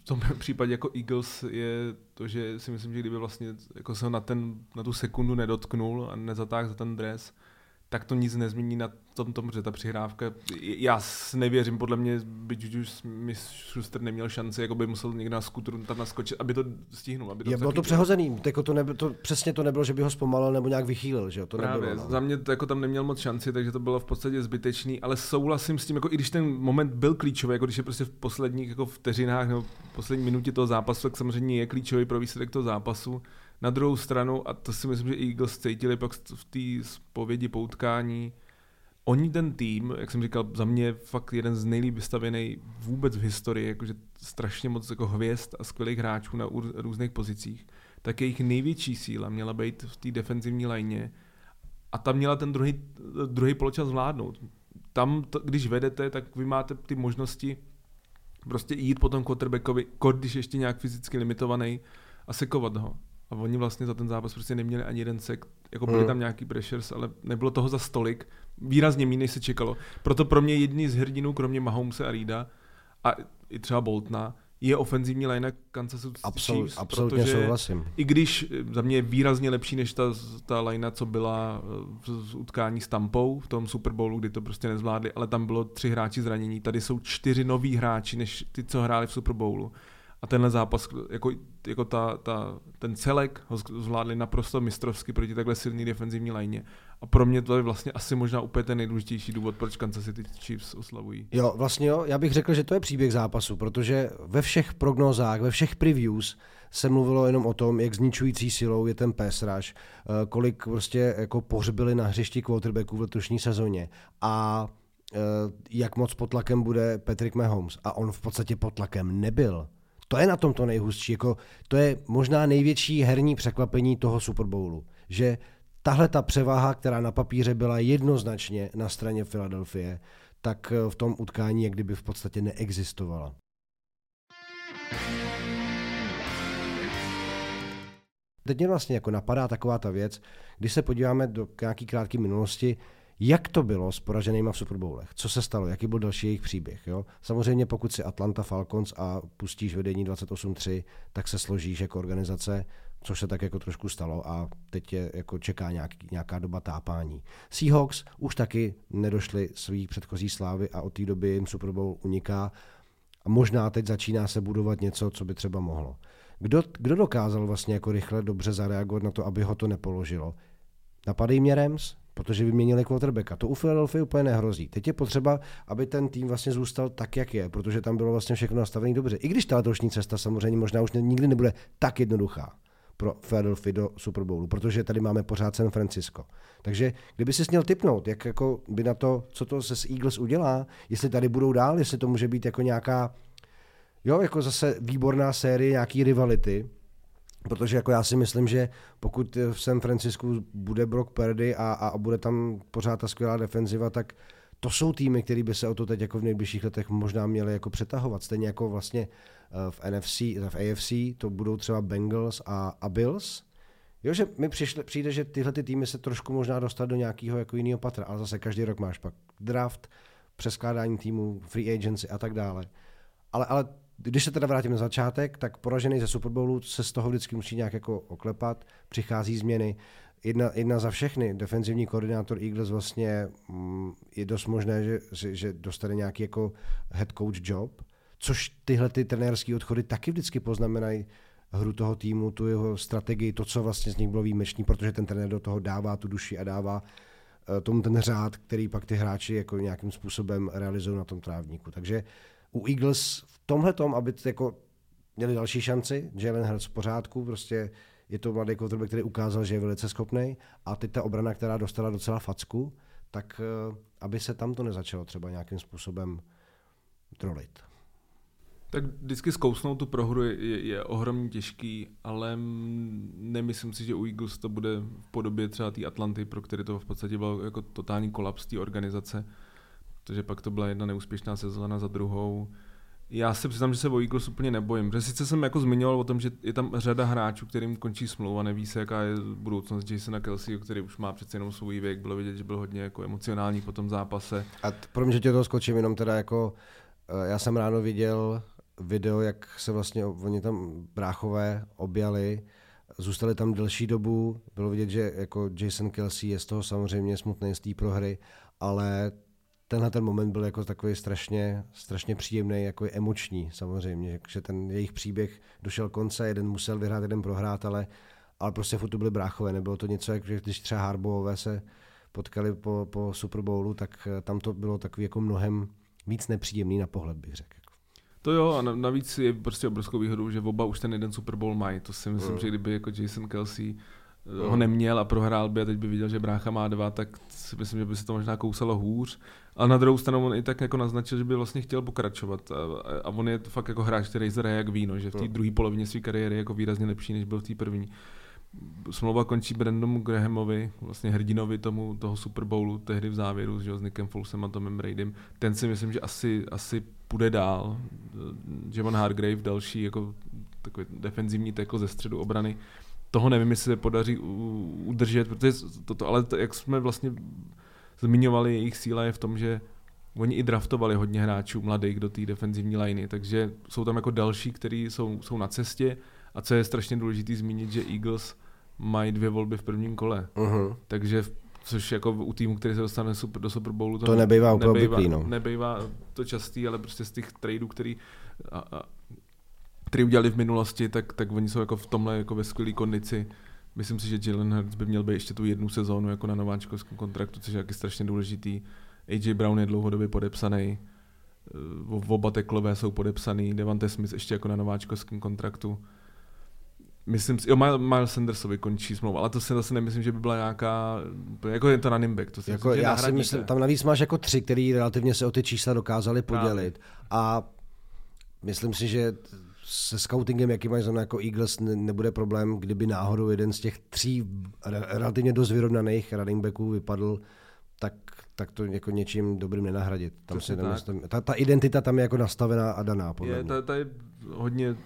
v tom případě jako Eagles je to, že si myslím, že kdyby vlastně jako se na, ten, na tu sekundu nedotknul a nezatáhl za ten dres, tak to nic nezmění na tom, tom že ta přihrávka, já nevěřím, podle mě, byť už mi Schuster neměl šanci, jako by musel někdo na skutru tam naskočit, aby to stihnul. Aby to je, bylo to přehozený, jako to, nebylo, to, přesně to nebylo, že by ho zpomalil nebo nějak vychýlil, že to Právě, nebylo. No. za mě to, jako tam neměl moc šanci, takže to bylo v podstatě zbytečný, ale souhlasím s tím, jako i když ten moment byl klíčový, jako když je prostě v posledních jako vteřinách nebo v poslední minutě toho zápasu, tak samozřejmě je klíčový pro výsledek toho zápasu, na druhou stranu, a to si myslím, že Eagles cítili pak v té zpovědi poutkání, oni ten tým, jak jsem říkal, za mě fakt jeden z nejlíp vystavěný vůbec v historii, jakože strašně moc jako hvězd a skvělých hráčů na různých pozicích, tak jejich největší síla měla být v té defenzivní lajně a tam měla ten druhý, druhý poločas zvládnout. Tam, to, když vedete, tak vy máte ty možnosti prostě jít po tom quarterbackovi, když ještě nějak fyzicky limitovaný a sekovat ho. A oni vlastně za ten zápas prostě neměli ani jeden sek. Jako byly hmm. tam nějaký pressures, ale nebylo toho za stolik. Výrazně méně než se čekalo. Proto pro mě jedný z hrdinů, kromě Mahomese a Reeda a i třeba Boltna, je ofenzivní line Kansas City Absol, Chiefs, absolutně souhlasím. I když eh, za mě je výrazně lepší než ta, ta line, co byla eh, v utkání s Tampou v tom Super Bowlu, kdy to prostě nezvládli, ale tam bylo tři hráči zranění. Tady jsou čtyři noví hráči, než ty, co hráli v Super Bowlu. A tenhle zápas, jako, jako ta, ta, ten celek ho zvládli naprosto mistrovsky proti takhle silný defenzivní lajně. A pro mě to je vlastně asi možná úplně ten nejdůležitější důvod, proč Kansas City Chiefs oslavují. Jo, vlastně jo, já bych řekl, že to je příběh zápasu, protože ve všech prognózách, ve všech previews se mluvilo jenom o tom, jak zničující silou je ten pass rush, eh, kolik prostě jako pohřbili na hřišti quarterbacků v letošní sezóně a eh, jak moc pod tlakem bude Patrick Mahomes. A on v podstatě pod tlakem nebyl to je na tom to nejhustší. Jako, to je možná největší herní překvapení toho Super Bowlu, že tahle ta převaha, která na papíře byla jednoznačně na straně Filadelfie, tak eh, v tom utkání jak kdyby v podstatě neexistovala. Teď mě vlastně jako napadá taková ta věc, když se podíváme do nějaký krátké minulosti, jak to bylo s poraženýma v Super Bowlech? Co se stalo? Jaký byl další jejich příběh? Jo? Samozřejmě pokud si Atlanta Falcons a pustíš vedení 28-3, tak se složíš jako organizace, což se tak jako trošku stalo a teď je jako čeká nějaký, nějaká doba tápání. Seahawks už taky nedošli svých předchozí slávy a od té doby jim Super Bowl uniká a možná teď začíná se budovat něco, co by třeba mohlo. Kdo, kdo dokázal vlastně jako rychle dobře zareagovat na to, aby ho to nepoložilo? Napadej mě Rams, protože vyměnili quarterbacka. To u Philadelphia úplně nehrozí. Teď je potřeba, aby ten tým vlastně zůstal tak, jak je, protože tam bylo vlastně všechno nastavené dobře. I když ta letošní cesta samozřejmě možná už nikdy nebude tak jednoduchá pro Philadelphia do Super Bowlu, protože tady máme pořád San Francisco. Takže kdyby si měl typnout, jak jako by na to, co to se s Eagles udělá, jestli tady budou dál, jestli to může být jako nějaká, jo, jako zase výborná série, nějaký rivality, Protože jako já si myslím, že pokud v San Francisku bude Brock Purdy a, a bude tam pořád ta skvělá defenziva, tak to jsou týmy, které by se o to teď jako v nejbližších letech možná měly jako přetahovat. Stejně jako vlastně eh, v NFC, v AFC, to budou třeba Bengals a, a Bills. Jo, že mi přišle, přijde, že tyhle ty týmy se trošku možná dostat do nějakého jako jiného patra, ale zase každý rok máš pak draft, přeskládání týmů, free agency a tak dále. Ale, ale když se teda vrátím na začátek, tak poražený ze Super Bowlu se z toho vždycky musí nějak jako oklepat, přichází změny. Jedna, jedna za všechny, defenzivní koordinátor Eagles vlastně mm, je dost možné, že, že dostane nějaký jako head coach job, což tyhle ty trenérské odchody taky vždycky poznamenají hru toho týmu, tu jeho strategii, to, co vlastně z nich bylo výjimečný, protože ten trenér do toho dává tu duši a dává eh, tomu ten řád, který pak ty hráči jako nějakým způsobem realizují na tom trávníku. Takže u Eagles v tomhle tom, aby jako měli další šanci, Jalen Hurts v pořádku, prostě je to mladý quarterback, který ukázal, že je velice schopný a teď ta obrana, která dostala docela facku, tak eh, aby se tam to nezačalo třeba nějakým způsobem trolit. Tak vždycky zkousnout tu prohru je, je, ohromně těžký, ale nemyslím si, že u Eagles to bude v podobě třeba té Atlanty, pro který to v podstatě byl jako totální kolaps té organizace protože pak to byla jedna neúspěšná sezóna za druhou. Já se přiznám, že se o Eagles úplně nebojím, protože sice jsem jako zmiňoval o tom, že je tam řada hráčů, kterým končí smlouva, neví se, jaká je budoucnost Jasona Kelsey, který už má přece jenom svůj věk, bylo vidět, že byl hodně jako emocionální po tom zápase. A pro mě, že tě to skočím, jenom teda jako, eh, já jsem ráno viděl video, jak se vlastně oni tam bráchové objali, zůstali tam delší dobu, bylo vidět, že jako Jason Kelsey je z toho samozřejmě smutný z té prohry, ale tenhle ten moment byl jako takový strašně, strašně příjemný, jako emoční samozřejmě, že ten jejich příběh došel konce, jeden musel vyhrát, jeden prohrát, ale, ale prostě furt to byly bráchové, nebylo to něco, jak když třeba Harbové se potkali po, po Super Bowlu, tak eh, tam to bylo takový jako mnohem víc nepříjemný na pohled, bych řekl. To jo, a navíc je prostě obrovskou výhodou, že oba už ten jeden Super Bowl mají. To si myslím, mm. že kdyby jako Jason Kelsey eh, ho neměl a prohrál by a teď by viděl, že brácha má dva, tak si myslím, že by se to možná kousalo hůř. A na druhou stranu on i tak jako naznačil, že by vlastně chtěl pokračovat. A, a on je fakt jako hráč, který zraje jak víno, že v té hmm. druhé polovině své kariéry je jako výrazně lepší, než byl v té první. Smlouva končí Brandomu Grahamovi, vlastně hrdinovi tomu, toho Super Bowlu, tehdy v závěru že, s Nickem Folsem a Tomem Bradym. Ten si myslím, že asi, asi půjde dál. Javon Hargrave, další jako takový defenzivní teko ze středu obrany. Toho nevím, jestli se podaří udržet, protože toto, ale to, jak jsme vlastně zmiňovali, jejich síla je v tom, že oni i draftovali hodně hráčů mladých do té defenzivní liney, takže jsou tam jako další, kteří jsou, jsou na cestě a co je strašně důležité zmínit, že Eagles mají dvě volby v prvním kole. Uh-huh. Takže což jako u týmu, který se dostane super, do Super Bowlu, to, to nebejvá úplně obvyklý, no. nebejvá to častý, ale prostě z těch tradeů, který, a, a, který udělali v minulosti, tak, tak oni jsou jako v tomhle jako ve skvělé kondici Myslím si, že Jalen Hurts by měl být ještě tu jednu sezónu jako na nováčkovském kontraktu, což je taky strašně důležitý. AJ Brown je dlouhodobě podepsaný, eh, oba teklové jsou podepsaný, Devante Smith ještě jako na nováčkovském kontraktu. Myslím si, jo, Miles Sandersovi končí smlouva, ale to si zase nemyslím, že by byla nějaká, jako je to running back. To si jako myslím, já si myslím, tam navíc máš jako tři, který relativně se o ty čísla dokázali podělit. Právě. A myslím si, že se scoutingem, jaký mají zrovna jako Eagles, ne, nebude problém, kdyby náhodou jeden z těch tří relativně dost vyrovnaných running backů vypadl, tak, tak to jako něčím dobrým nenahradit. Tam si nemyslím, ta, ta, identita tam je jako nastavená a daná, podle je, mě. Ta, ta je hodně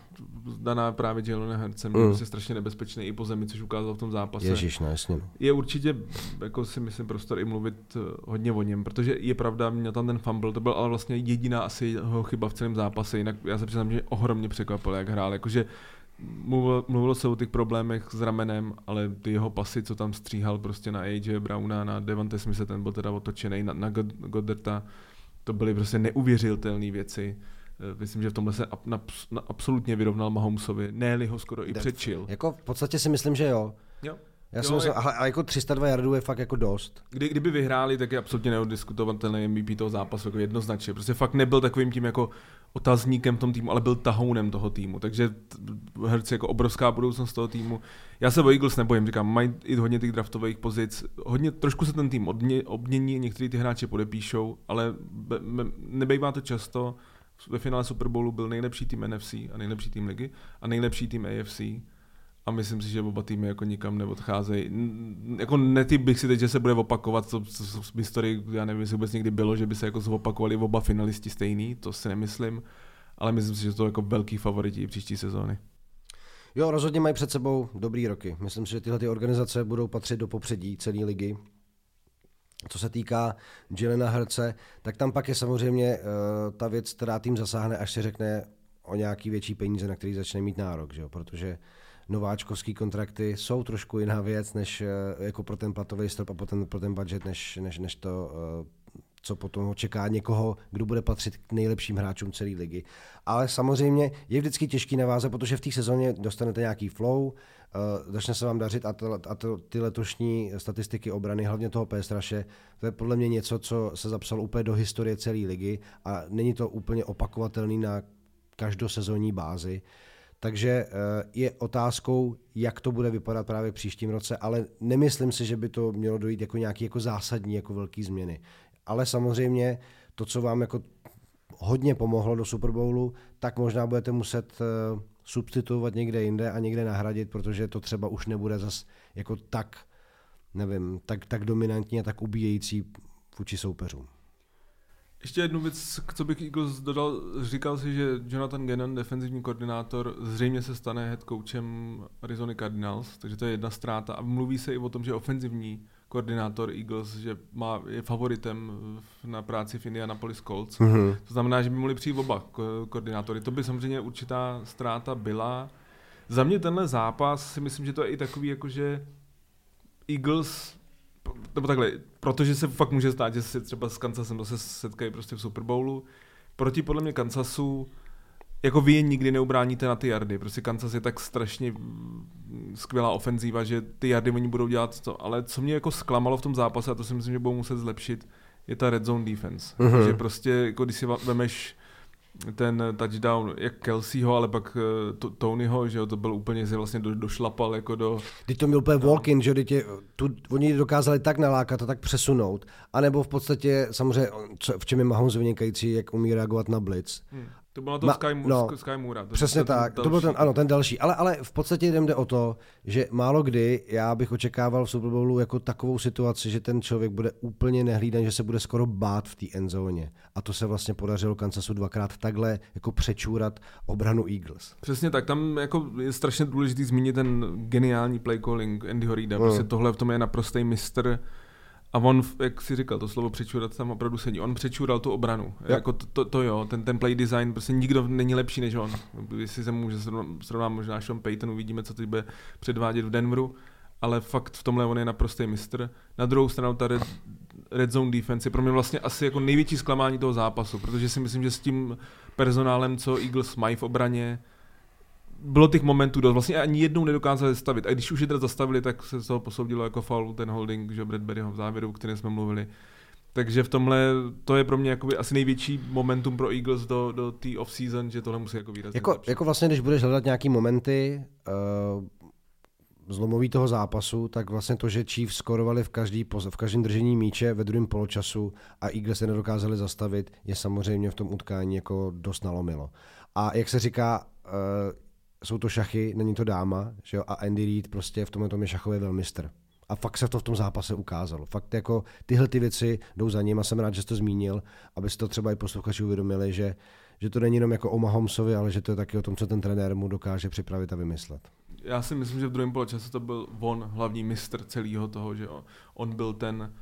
daná právě Jalen Hercem, mm. je prostě strašně nebezpečný i po zemi, což ukázal v tom zápase. Ježíš, no jasně. Je určitě, jako si myslím, prostor i mluvit eh, hodně o něm, protože je pravda, měl tam ten fumble, to byl ale vlastně jediná asi jeho chyba v celém zápase, jinak já se přiznám, že ohromně překvapil, jak hrál, jakože mluvilo, mluvilo se o těch problémech s ramenem, ale ty jeho pasy, co tam stříhal prostě na AJ Browna, na Devante Smise, ten byl teda otočený na, na Godderta, to byly prostě neuvěřitelné věci. Eh, myslím, že v tomhle se na, na, absolutně vyrovnal Mahomesovi, ne ho skoro i přečil. Jako v podstatě si myslím, že jo. Jo. Já jsem myslel, a, a jako 302 yardů je fakt jako dost. Kdy, kdyby vyhráli, tak je absolutně neodiskutovatelný MVP toho zápasu, jako jednoznačně. Prostě fakt nebyl takovým tím jako otazníkem v tom týmu, ale byl tahounem toho týmu. Takže herci jako obrovská budoucnost toho týmu. Já se o Eagles nebojím, říkám, mají i hodně těch draftových pozic. Hodně, trošku se ten tým odmě, obmění, některý ty hráči podepíšou, ale be, be, nebejvá to často. Ve finále Super Bowlu byl nejlepší tým NFC a nejlepší tým ligy a nejlepší tým AFC a myslím si, že oba týmy jako nikam neodcházejí. Jako netyp bych si teď, že se bude opakovat, co, co, co v historii, já nevím, jestli vůbec někdy bylo, že by se jako zopakovali oba finalisti stejný, to si nemyslím, ale myslím si, že to jako velký favorití příští sezóny. Jo, rozhodně mají před sebou dobrý roky. Myslím si, že tyhle ty organizace budou patřit do popředí celé ligy. Co se týká Jelena Herce, tak tam pak je samozřejmě uh, ta věc, která tým zasáhne, až se řekne o nějaký větší peníze, na který začne mít nárok, že jo? protože nováčkovský kontrakty jsou trošku jiná věc, než eh, jako pro ten platový strop a pro ten, pro ten budget, než, než, než to, eh, co potom čeká někoho, kdo bude patřit k nejlepším hráčům celé ligy. Ale samozřejmě je vždycky těžký navázat, protože v té sezóně dostanete nějaký flow, uh, začne se vám dařit a, to, a to, ty letošní statistiky obrany, hlavně toho Pestraše, to je podle mě něco, co se zapsalo úplně do historie celé ligy a není to úplně opakovatelný na každosezónní bázi. Takže eh, je otázkou, jak to bude vypadat právě příštím roce, ale nemyslím si, že by to mělo dojít jako nějaký jako zásadní, jako velký změny. Ale samozřejmě to, co vám jako hodně pomohlo do Super Bowlu, tak možná budete muset eh, substituovat někde jinde a někde nahradit, protože to třeba už nebude zas jako tak, nevím, tak, tak dominantní a tak ubíjející vůči soupeřům. Ještě jednu věc, co bych Eagles dodal, říkal si, že Jonathan Gannon, defenzivní koordinátor, zřejmě se stane head coachem Arizona Cardinals, takže to je jedna ztráta. A mluví se i o tom, že ofenzivní koordinátor Eagles, že má, je favoritem na práci v Indianapolis Colts. Mm-hmm. To znamená, že by mohli přijít oba ko- koordinátory. To by samozřejmě určitá ztráta byla. Za mě tenhle zápas si myslím, že to je i takový, jakože Eagles nebo takhle, protože se fakt může stát, že se třeba s Kansasem zase setkají prostě v Super Bowlu. Proti podle mě Kansasu jako vy je nikdy neubráníte na ty jardy. Prostě Kansas je tak strašně mm, skvělá ofenzíva, že ty jardy oni budou dělat to. Ale co mě jako zklamalo v tom zápase, a to si myslím, že budou muset zlepšit, je ta red zone defense. Mm-hmm. Že prostě, jako když si vemeš ten touchdown, jak Kelseyho, ale pak uh, Tonyho, že jo, to byl úplně, že vlastně do, došlapal jako do... Teď to měl úplně no. walk-in, že tě, tu, oni dokázali tak nalákat a tak přesunout, anebo v podstatě samozřejmě, co, v čem je Mahomes vynikající, jak umí reagovat na blitz. Hmm. To bylo to Ma, Sky, no, Sky Moora. To přesně ten tak, další. to byl ten, ano, ten další. Ale, ale v podstatě jdem jde o to, že málo kdy já bych očekával v Super Bowlu jako takovou situaci, že ten člověk bude úplně nehlídan, že se bude skoro bát v té endzóně. A to se vlastně podařilo Kansasu dvakrát takhle jako přečůrat obranu Eagles. Přesně tak, tam jako je strašně důležitý zmínit ten geniální play calling Andyho Reida. Mm. Prostě tohle v tom je naprostý mistr a on, jak si říkal, to slovo přečurat tam opravdu sedí. On přečural tu obranu. Ja. Jako to, to, to, jo, ten, ten play design, prostě nikdo není lepší než on. Jestli se může srovnat možná Sean Payton, uvidíme, co teď bude předvádět v Denveru, ale fakt v tomhle on je naprostý mistr. Na druhou stranu ta red, red zone defense je pro mě vlastně asi jako největší zklamání toho zápasu, protože si myslím, že s tím personálem, co Eagles mají v obraně, bylo těch momentů dost. Vlastně ani jednou nedokázali zastavit. A když už je teda zastavili, tak se z toho posoudilo jako foul ten holding, že Bradburyho v závěru, o kterém jsme mluvili. Takže v tomhle to je pro mě jakoby asi největší momentum pro Eagles do, do té off-season, že tohle musí jako výrazně jako, jako vlastně, když budeš hledat nějaký momenty uh, zlomový toho zápasu, tak vlastně to, že Chiefs skorovali v, každý, v každém držení míče ve druhém poločasu a Eagles se nedokázali zastavit, je samozřejmě v tom utkání jako dost nalomilo. A jak se říká, uh, jsou to šachy, není to dáma, že jo, a Andy Reid prostě v tomhle tom je šachový velmistr. A fakt se to v tom zápase ukázalo. Fakt jako tyhle ty věci jdou za ním a jsem rád, že jsi to zmínil, aby si to třeba i posluchači uvědomili, že, že to není jenom jako o Mahomsovi, ale že to je taky o tom, co ten trenér mu dokáže připravit a vymyslet. Já si myslím, že v druhém poločase to byl on hlavní mistr celého toho, že on byl ten,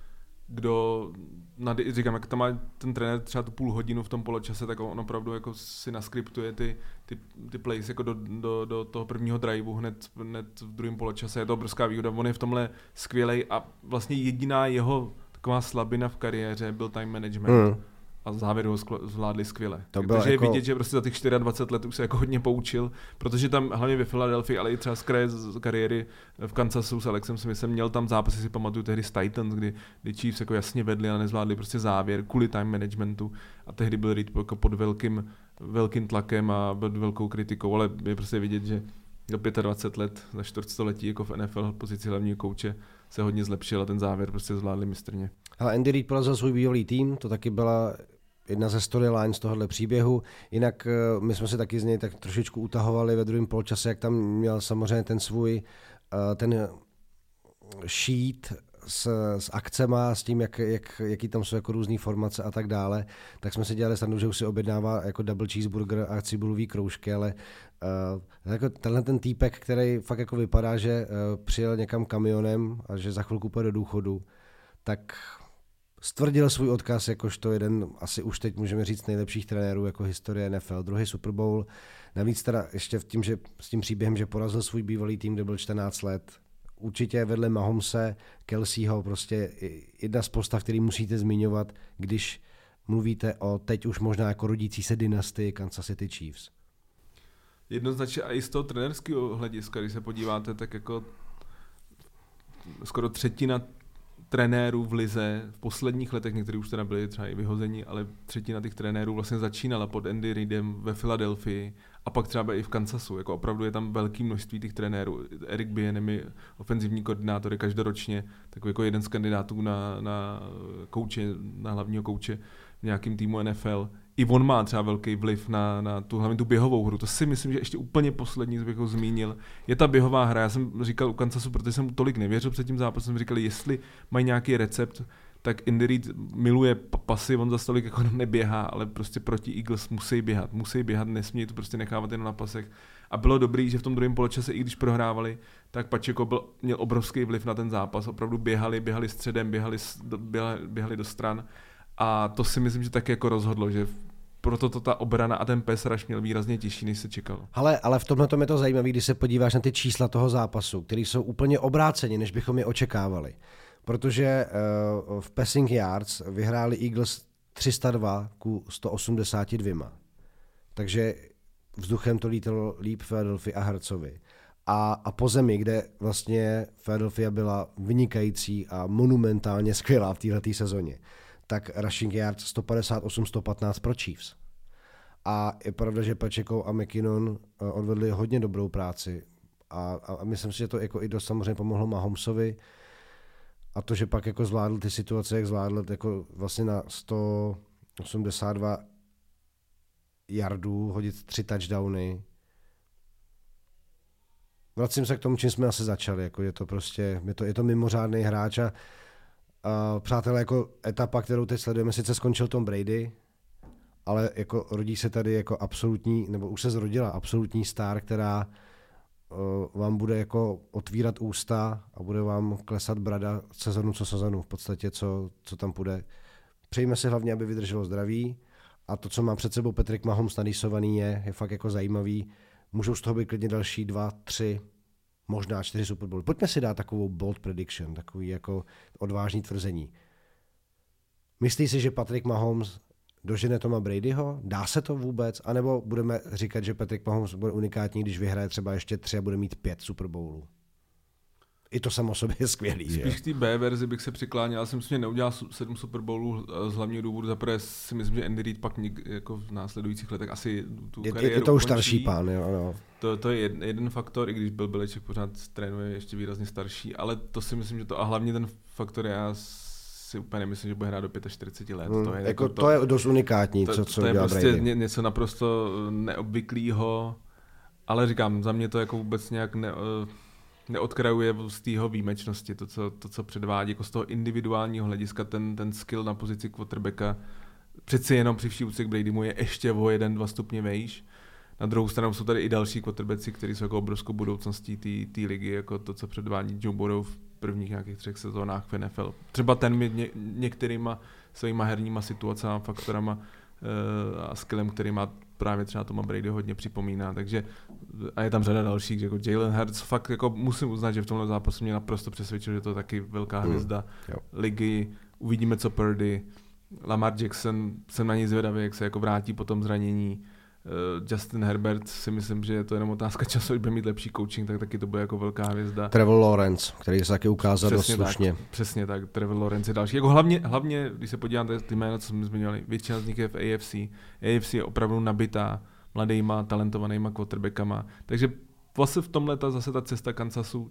kdo, nad, říkám, jak tam má ten trenér třeba tu půl hodinu v tom poločase, tak on opravdu jako si naskriptuje ty, ty, ty plays jako do, do, do toho prvního driveu hned, hned v druhém poločase. Je to obrovská výhoda. On je v tomhle skvělej a vlastně jediná jeho taková slabina v kariéře byl time management. Mm a závěr ho zvládli skvěle. To Takže jako... je vidět, že prostě za těch 24 let už se jako hodně poučil, protože tam hlavně ve Philadelphia, ale i třeba z kraje z kariéry v Kansasu s Alexem Smithem měl tam zápasy, si pamatuju tehdy s Titans, kdy, kdy Chiefs jako jasně vedli, ale nezvládli prostě závěr kvůli time managementu a tehdy byl Reed jako pod velkým, velkým tlakem a byl velkou kritikou, ale je prostě vidět, že do 25 let, za čtvrtstoletí jako v NFL pozici hlavního kouče se hodně zlepšil a ten závěr prostě zvládli mistrně. Ale Andy Reid porazil svůj bývalý tým, to taky byla jedna ze storylines tohohle příběhu. Jinak eh, my jsme se taky z něj tak trošičku utahovali ve druhém poločase, jak tam měl samozřejmě ten svůj eh, ten sheet s, s akcema, s tím, jak, jak, jaký tam jsou jako různé formace a tak dále, tak jsme si dělali srandu, že už si objednává jako double cheeseburger a cibulový kroužky, ale uh, jako tenhle ten týpek, který fakt jako vypadá, že uh, přijel někam kamionem a že za chvilku půjde do důchodu, tak stvrdil svůj odkaz jakožto jeden, asi už teď můžeme říct, nejlepších trenérů jako historie NFL, druhý Super Bowl. Navíc teda ještě v tím, že, s tím příběhem, že porazil svůj bývalý tým, kde byl 14 let, určitě vedle Mahomse, Kelseyho, prostě jedna z postav, který musíte zmiňovat, když mluvíte o teď už možná jako rodící se dynastii Kansas City Chiefs. Jednoznačně i z toho trenerského hlediska, když se podíváte, tak jako skoro třetina trenérů v Lize v posledních letech, někteří už teda byli třeba i vyhození, ale třetina těch trenérů vlastně začínala pod Andy Reidem ve Filadelfii a pak třeba i v Kansasu. Jako opravdu je tam velké množství těch trenérů. Erik Bienem je ofenzivní koordinátor každoročně, takový jako jeden z kandidátů na, na kouče, na hlavního kouče v nějakým týmu NFL i on má třeba velký vliv na, na tu hlavně tu běhovou hru. To si myslím, že ještě úplně poslední, co bych ho zmínil, je ta běhová hra. Já jsem říkal u Kansasu, protože jsem tolik nevěřil před tím zápasem, jsem říkal, jestli mají nějaký recept, tak Indy Reid miluje pasy, on za stolik jako neběhá, ale prostě proti Eagles musí běhat, musí běhat, nesmí to prostě nechávat jen na pasech. A bylo dobrý, že v tom druhém poločase, i když prohrávali, tak Pačeko byl, měl obrovský vliv na ten zápas. Opravdu běhali, běhali středem, běhali, běhali, běhali do stran a to si myslím, že tak jako rozhodlo, že proto to ta obrana a ten pes rush měl výrazně těžší, než se čekalo. Ale, ale v tomhle je to zajímavé, když se podíváš na ty čísla toho zápasu, které jsou úplně obráceni, než bychom je očekávali. Protože uh, v passing yards vyhráli Eagles 302 ku 182. Takže vzduchem to lítalo líp Philadelphia a Hercovi. A, a po zemi, kde vlastně Philadelphia byla vynikající a monumentálně skvělá v této sezóně tak rushing yards 158-115 pro Chiefs. A je pravda, že Pacheco a McKinnon eh, odvedli hodně dobrou práci a, a myslím si, že to jako i dost samozřejmě pomohlo Mahomsovi a to, že pak jako zvládl ty situace, jak zvládl jako vlastně na 182 yardů hodit tři touchdowny. Vracím se k tomu, čím jsme asi začali. Jako je to prostě, je to, je to mimořádný hráč a Uh, přátelé, jako etapa, kterou teď sledujeme, sice skončil Tom Brady, ale jako rodí se tady jako absolutní, nebo už se zrodila absolutní star, která uh, vám bude jako otvírat ústa a bude vám klesat brada sezonu co sezonu, v podstatě, co, co tam půjde. Přejíme si hlavně, aby vydrželo zdraví a to, co má před sebou Patrick Mahomes nadýsovaný je, je fakt jako zajímavý. Můžou z toho být klidně další dva, tři, možná čtyři Super Bowl. Pojďme si dát takovou bold prediction, takový jako odvážný tvrzení. Myslí si, že Patrick Mahomes dožene Toma Bradyho? Dá se to vůbec? A nebo budeme říkat, že Patrick Mahomes bude unikátní, když vyhraje třeba ještě tři a bude mít pět Super Bowlů? I to samo sobě je skvělý. Spíš k té B verzi bych se přikláněl. Já jsem si neudělal sedm Super Bowlů z hlavního důvodu. Za prvé si myslím, že Andy Reid pak nik, jako v následujících letech asi tu je, kariéru je to už starší pán, jo, jo. To, to je jeden, jeden faktor, i když byl Bileček pořád trénuje ještě výrazně starší, ale to si myslím, že to a hlavně ten faktor, já si úplně nemyslím, že bude hrát do 45 let. Hmm, to, je jako, jako to, to, je dost unikátní, to, co, co to je prostě Brady. něco naprosto neobvyklého, ale říkám, za mě to jako vůbec nějak ne, neodkrajuje z té jeho výjimečnosti, to co, to, co předvádí, jako z toho individuálního hlediska, ten, ten skill na pozici quarterbacka přeci jenom při vší úctě k Bradymu je ještě o jeden, dva stupně vejš. Na druhou stranu jsou tady i další quarterbacki, kteří jsou jako obrovskou budoucností té ligy, jako to, co předvádí Joe Burrow v prvních nějakých třech sezónách v NFL. Třeba ten mi ně, některýma svýma herníma situacemi, faktorama uh, a skillem, který má právě třeba Toma Brady hodně připomíná, takže a je tam řada dalších, jako Jalen Hurts, fakt jako musím uznat, že v tomhle zápasu mě naprosto přesvědčil, že to je taky velká hmm. hvězda mm. ligy, uvidíme co Purdy, Lamar Jackson, jsem na něj zvědavý, jak se jako vrátí po tom zranění, Justin Herbert si myslím, že je to jenom otázka času, bude mít lepší coaching, tak taky to bude jako velká hvězda. Trevor Lawrence, který se taky ukázal přesně dost slušně. Tak, přesně tak, Trevor Lawrence je další. Jako hlavně, hlavně, když se podíváte ty jména, co jsme zmiňovali, většina z nich je v AFC. AFC je opravdu nabitá mladýma, talentovanýma quarterbackama. Takže vlastně v tomhle ta, zase ta cesta Kansasu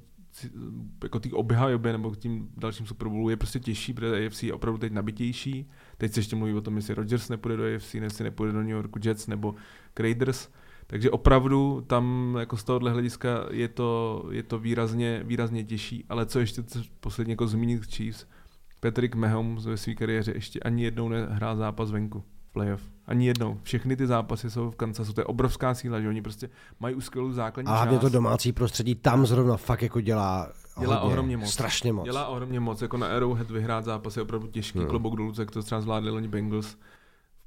jako té obhajoby nebo k tím dalším Super Bowlu je prostě těžší, protože AFC je opravdu teď nabitější. Teď se ještě mluví o tom, jestli Rodgers nepůjde do AFC, jestli nepůjde do New Yorku Jets nebo Raiders. Takže opravdu tam jako z tohohle hlediska je to, je to výrazně, výrazně těžší, ale co ještě posledně jako zmínit Chiefs, Patrick Mahomes ve své kariéře ještě ani jednou nehrál zápas venku playoff. Ani jednou. Všechny ty zápasy jsou v Kansasu. To je obrovská síla, že oni prostě mají už skvělou základní A hlavně to domácí prostředí tam zrovna fakt jako dělá Dělá hodně, ohromně moc. Strašně moc. Dělá ohromně moc. Jako na Arrowhead vyhrát zápas je opravdu těžký. Hmm. Klobouk dolů, jak to třeba zvládli oni Bengals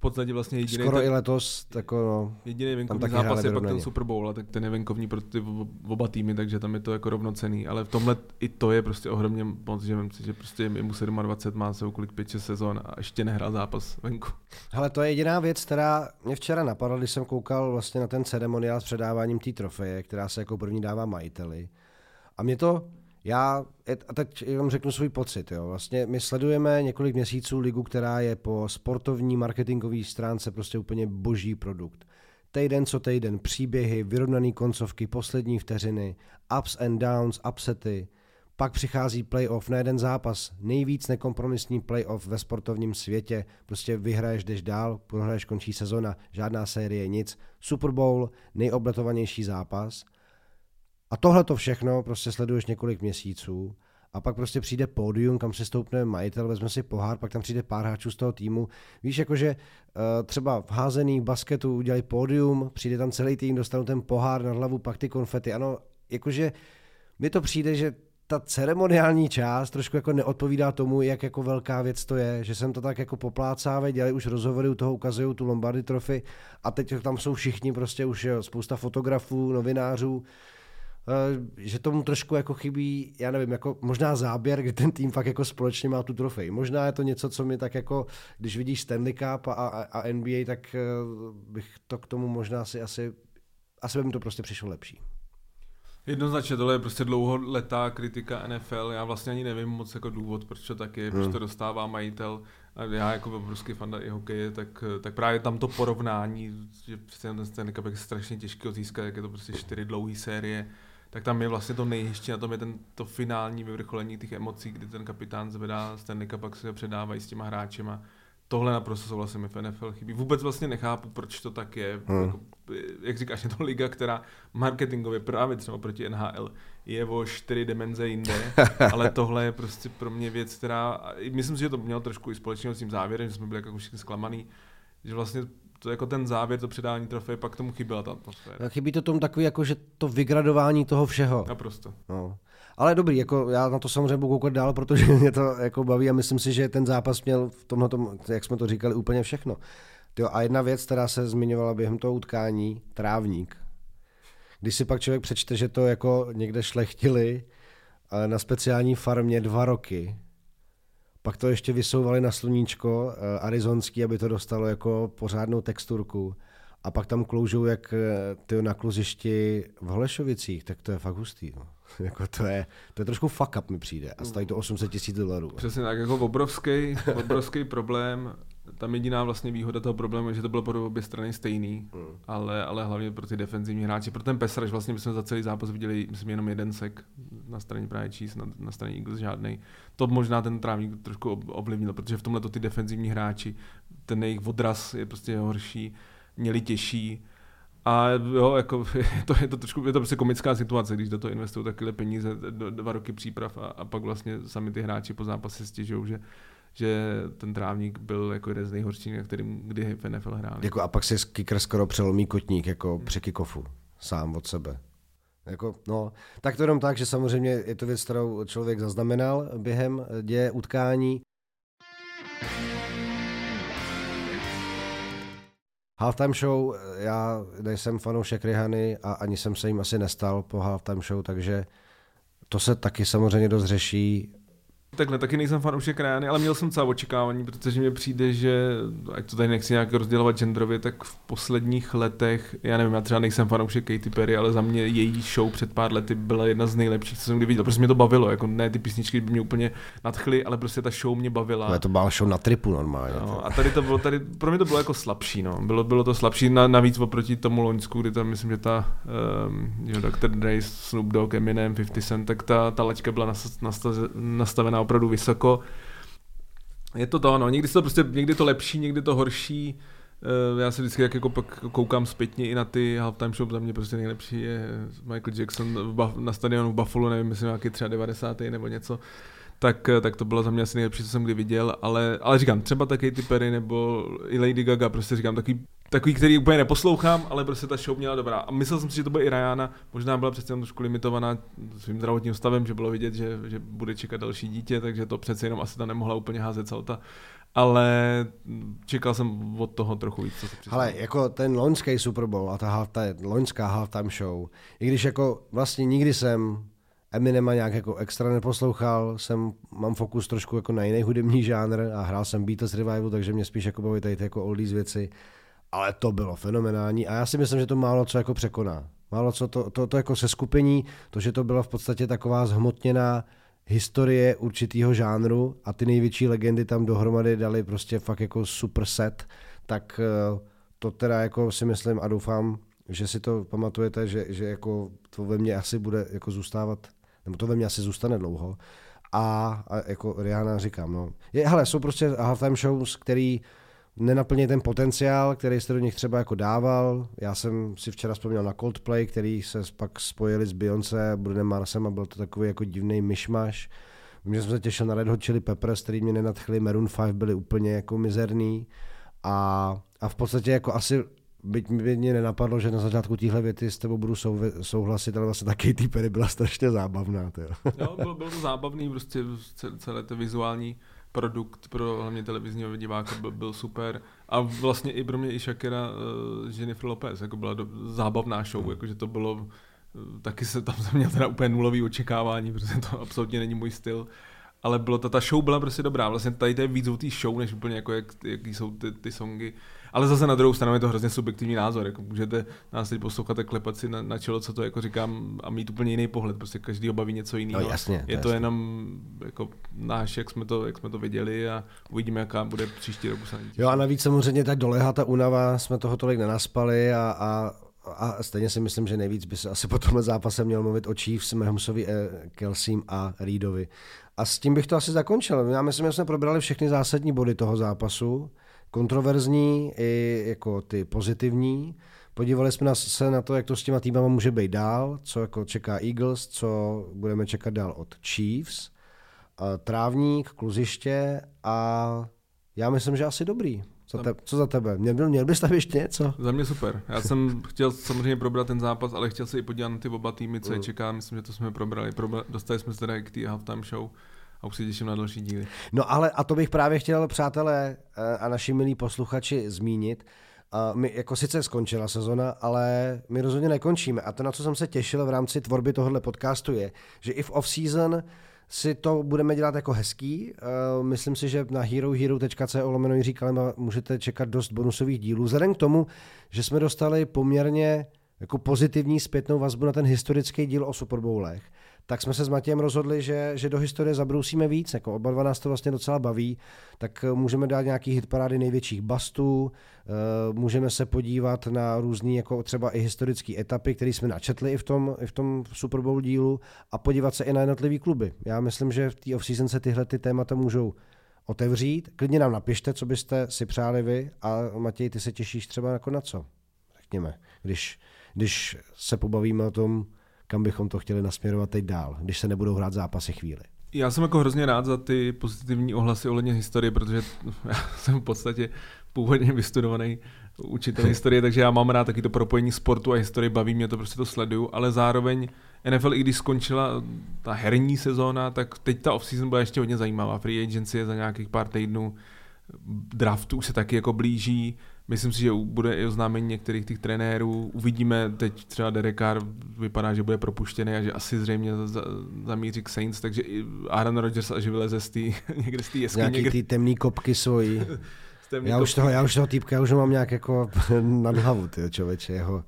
podstatě vlastně jediný... Skoro ten, i letos, jako no, Jediný venkovní zápas je pak ten Super Bowl, a tak ten je venkovní pro ty oba týmy, takže tam je to jako rovnocený, ale v tomhle i to je prostě ohromně moc, že vím si, že prostě je mu 27, má se kolik 5 sezon a ještě nehrál zápas venku. Ale to je jediná věc, která mě včera napadla, když jsem koukal vlastně na ten ceremoniál s předáváním té trofeje, která se jako první dává majiteli. A mě to já a teď jenom řeknu svůj pocit. Jo. Vlastně my sledujeme několik měsíců ligu, která je po sportovní marketingové stránce prostě úplně boží produkt. Týden co týden příběhy, vyrovnané koncovky, poslední vteřiny, ups and downs, upsety. Pak přichází playoff na jeden zápas, nejvíc nekompromisní playoff ve sportovním světě. Prostě vyhraješ, jdeš dál, prohraješ, končí sezona, žádná série, nic. Super Bowl, nejobletovanější zápas – a tohle to všechno prostě sleduješ několik měsíců a pak prostě přijde pódium, kam se stoupne majitel, vezme si pohár, pak tam přijde pár hráčů z toho týmu. Víš, jakože uh, třeba v házený basketu udělají pódium, přijde tam celý tým, dostanou ten pohár na hlavu, pak ty konfety. Ano, jakože mi to přijde, že ta ceremoniální část trošku jako neodpovídá tomu, jak jako velká věc to je, že jsem to tak jako poplácáve, dělají už rozhovory, u toho ukazují tu Lombardy trofy a teď tam jsou všichni prostě už jo, spousta fotografů, novinářů, Eh, že tomu trošku jako chybí, já nevím, jako možná záběr, kde ten tým fakt jako společně má tu trofej. Možná je to něco, co mi tak jako, když vidíš Stanley Cup a, a, a NBA, tak eh, bych to k tomu možná si asi, asi by mi to prostě přišlo lepší. Jednoznačně tohle je prostě dlouholetá kritika NFL. Já vlastně ani nevím moc jako důvod, proč to tak je, hmm. proč to dostává majitel. A já jako obrovský fan i hokeje, tak, tak právě tam to porovnání, že přece ten Stanley Cup je strašně těžké získat, jak je to prostě čtyři dlouhé série tak tam je vlastně to nejhezčí na tom je ten, to finální vyvrcholení těch emocí, kdy ten kapitán zvedá Stanley Cup, pak se předávají s těma hráčema. Tohle naprosto souhlasím mi v NFL chybí. Vůbec vlastně nechápu, proč to tak je. Hmm. Jako, jak říkáš, je to liga, která marketingově právě třeba proti NHL je o čtyři dimenze jinde, ale tohle je prostě pro mě věc, která, myslím si, že to mělo trošku i společného s tím závěrem, že jsme byli jako všichni zklamaný, že vlastně to jako ten závěr, to předání trofeje, pak tomu chyběla ta atmosféra. Chybí to tomu takový, jako že to vygradování toho všeho. Naprosto. No. Ale dobrý, jako já na to samozřejmě budu koukat dál, protože mě to jako baví a myslím si, že ten zápas měl v tomhle, jak jsme to říkali, úplně všechno. Tyjo, a jedna věc, která se zmiňovala během toho utkání, trávník. Když si pak člověk přečte, že to jako někde šlechtili na speciální farmě dva roky, pak to ještě vysouvali na sluníčko eh, arizonský, aby to dostalo jako pořádnou texturku. A pak tam kloužou jak eh, ty na kluzišti v Holešovicích, tak to je fakt hustý. No. jako to, je, to je trošku fuck up mi přijde a stojí to 800 tisíc dolarů. Přesně tak, jako obrovský, obrovský problém tam jediná vlastně výhoda toho problému je, že to bylo pro obě strany stejný, mm. ale, ale hlavně pro ty defenzivní hráči. Pro ten Pesraž vlastně my jsme za celý zápas viděli, myslím, jenom jeden sek na straně právě číst, na, na straně Eagles žádný. To možná ten trávník trošku ovlivnil, protože v tomhle to ty defenzivní hráči, ten jejich odraz je prostě horší, měli těžší. A jo, jako, je to, je to trošku, je to prostě komická situace, když do toho investují takové peníze, do, dva roky příprav a, a pak vlastně sami ty hráči po zápase stěžují, že že ten trávník byl jako jeden z nejhorších, na kterým kdy v NFL hráli. Jako a pak si kicker skoro přelomí kotník jako při kickofu, sám od sebe. Jako, no, tak to jenom tak, že samozřejmě je to věc, kterou člověk zaznamenal během děje utkání. Halftime show, já nejsem fanoušek Rihany a ani jsem se jim asi nestal po halftime show, takže to se taky samozřejmě dost řeší Takhle, taky nejsem fanoušek Ryany, ale měl jsem celá očekávání, protože mi přijde, že, ať to tady nechci nějak rozdělovat genderově, tak v posledních letech, já nevím, já třeba nejsem fanoušek Katy Perry, ale za mě její show před pár lety byla jedna z nejlepších, co jsem kdy viděl. Prostě mě to bavilo, jako ne ty písničky by mě úplně nadchly, ale prostě ta show mě bavila. Ale to byla show na tripu normálně. No, a tady to bylo, tady, pro mě to bylo jako slabší, no. Bylo, bylo to slabší na, navíc oproti tomu Loňsku, kdy tam myslím, že ta um, že Dr. Dre, Snoop Dogg, Eminem, 50 Cent, tak ta, ta laťka byla nastavená opravdu vysoko. Je to to, no, někdy to prostě, někdy to lepší, někdy to horší. Eh, já se vždycky jak jako pak koukám zpětně i na ty halftime show, za mě prostě nejlepší je Michael Jackson na stadionu v Buffalo, nevím, myslím nějaký třeba 90. nebo něco tak, eh, tak to bylo za mě asi nejlepší, co jsem kdy viděl, ale, ale říkám, třeba taky ty Perry nebo i Lady Gaga, prostě říkám, takový, takový, který úplně neposlouchám, ale prostě ta show měla dobrá. A myslel jsem si, že to bude i Ryana, možná byla přece jenom trošku limitovaná svým zdravotním stavem, že bylo vidět, že, že bude čekat další dítě, takže to přece jenom asi ta nemohla úplně házet celta ale čekal jsem od toho trochu víc, co se Ale jako ten loňský Super Bowl a ta, half, ta loňská halftime show, i když jako vlastně nikdy jsem Eminema nějak jako extra neposlouchal, jsem, mám fokus trošku jako na jiný hudební žánr a hrál jsem Beatles Revival, takže mě spíš jako baví tady jako oldies věci. Ale to bylo fenomenální a já si myslím, že to málo co jako překoná. Málo co to, to, to jako se skupení, to, že to byla v podstatě taková zhmotněná historie určitého žánru a ty největší legendy tam dohromady dali prostě fakt jako super set, tak eh, to teda jako si myslím a doufám, že si to pamatujete, že, že jako to ve mně asi bude jako zůstávat nebo to ve mně asi zůstane dlouho. A, a jako Rihanna říkám, no. Je, hele, jsou prostě halftime shows, který nenaplní ten potenciál, který jste do nich třeba jako dával. Já jsem si včera vzpomněl na Coldplay, který se pak spojili s Beyoncé, Brunem Marsem a byl to takový jako divný myšmaš. Vím, že jsem se těšil na Red Hot Chili Peppers, který mě nenadchli, Maroon 5 byli úplně jako mizerný a, a v podstatě jako asi byť mi mě nenapadlo, že na začátku téhle věty s tebou budu sou, souhlasit, ale vlastně taky ty Perry byla strašně zábavná. jo, bylo, bylo to zábavný, prostě celé to vizuální produkt pro hlavně televizního diváka byl, byl super. A vlastně i pro mě i Shakira uh, Jennifer Lopez, jako byla do, zábavná show, hmm. jakože to bylo, uh, taky se tam jsem měl teda úplně nulový očekávání, protože to absolutně není můj styl. Ale bylo to, ta show byla prostě dobrá. Vlastně tady to je víc o té show, než úplně jako jak, jaký jsou ty, ty songy. Ale zase na druhou stranu je to hrozně subjektivní názor. Jako můžete nás teď poslouchat a klepat si na, na čelo, co to jako říkám, a mít úplně jiný pohled. Prostě každý baví něco jiného. No, jasně, je to jasně. jenom jako náš, jak jsme, to, jak jsme to viděli a uvidíme, jaká bude příští rok. Jo a navíc samozřejmě tak dolehá ta únava, jsme toho tolik nenaspali a, a a stejně si myslím, že nejvíc by se asi po tomhle zápase měl mluvit o Chiefs, Mahomsovi, eh, Kelsím a Reedovi. A s tím bych to asi zakončil. Já myslím, že jsme probrali všechny zásadní body toho zápasu kontroverzní i jako ty pozitivní. Podívali jsme se na to, jak to s těma týmama může být dál, co jako čeká Eagles, co budeme čekat dál od Chiefs, trávník, kluziště a já myslím, že asi dobrý. Co, te, co za tebe? Měl, měl bys tam ještě něco? Za mě super. Já jsem chtěl samozřejmě probrat ten zápas, ale chtěl se i podívat na ty oba týmy, co je mm. čeká. Myslím, že to jsme probrali. Probra, dostali jsme se teda k té halftime show a už se těším na další díly. No ale a to bych právě chtěl, přátelé eh, a naši milí posluchači, zmínit. Uh, my, jako sice skončila sezona, ale my rozhodně nekončíme. A to, na co jsem se těšil v rámci tvorby tohohle podcastu, je, že i v off-season si to budeme dělat jako hezký. Uh, myslím si, že na herohero.co lomeno Jiří Kalema můžete čekat dost bonusových dílů. Vzhledem k tomu, že jsme dostali poměrně jako pozitivní zpětnou vazbu na ten historický díl o Super Bowlech, tak jsme se s Matějem rozhodli, že, že do historie zabrousíme víc. Jako oba dva nás to vlastně docela baví, tak eh, můžeme dát nějaký hitparády největších bastů, eh, můžeme se podívat na různé jako třeba i historické etapy, které jsme načetli i v tom, i v tom Super Bowl dílu a podívat se i na jednotlivé kluby. Já myslím, že v té off-season se tyhle ty témata můžou otevřít. Klidně nám napište, co byste si přáli vy a Matěj, ty se těšíš třeba jako na co? Řekněme, když, když se pobavíme o tom, kam bychom to chtěli nasměrovat teď dál, když se nebudou hrát zápasy chvíli. Já jsem jako hrozně rád za ty pozitivní ohlasy ohledně historie, protože já jsem v podstatě původně vystudovaný učitel historie, takže já mám rád taky to propojení sportu a historie, baví mě to, prostě to sleduju, ale zároveň NFL, i když skončila ta herní sezóna, tak teď ta off-season byla ještě hodně zajímavá. Free agency je za nějakých pár týdnů, draftu už se taky jako blíží, Myslím si, že bude i oznámení některých těch trenérů. Uvidíme, teď třeba Derek Carr vypadá, že bude propuštěný a že asi zřejmě zamíří k Saints, takže i Aaron Rodgers až vyleze z tý, někde z té jeskyně. Nějaký ty temný kopky svojí. já, už toho, já už toho týpka už mám nějak jako nad hlavu, člověče, jeho,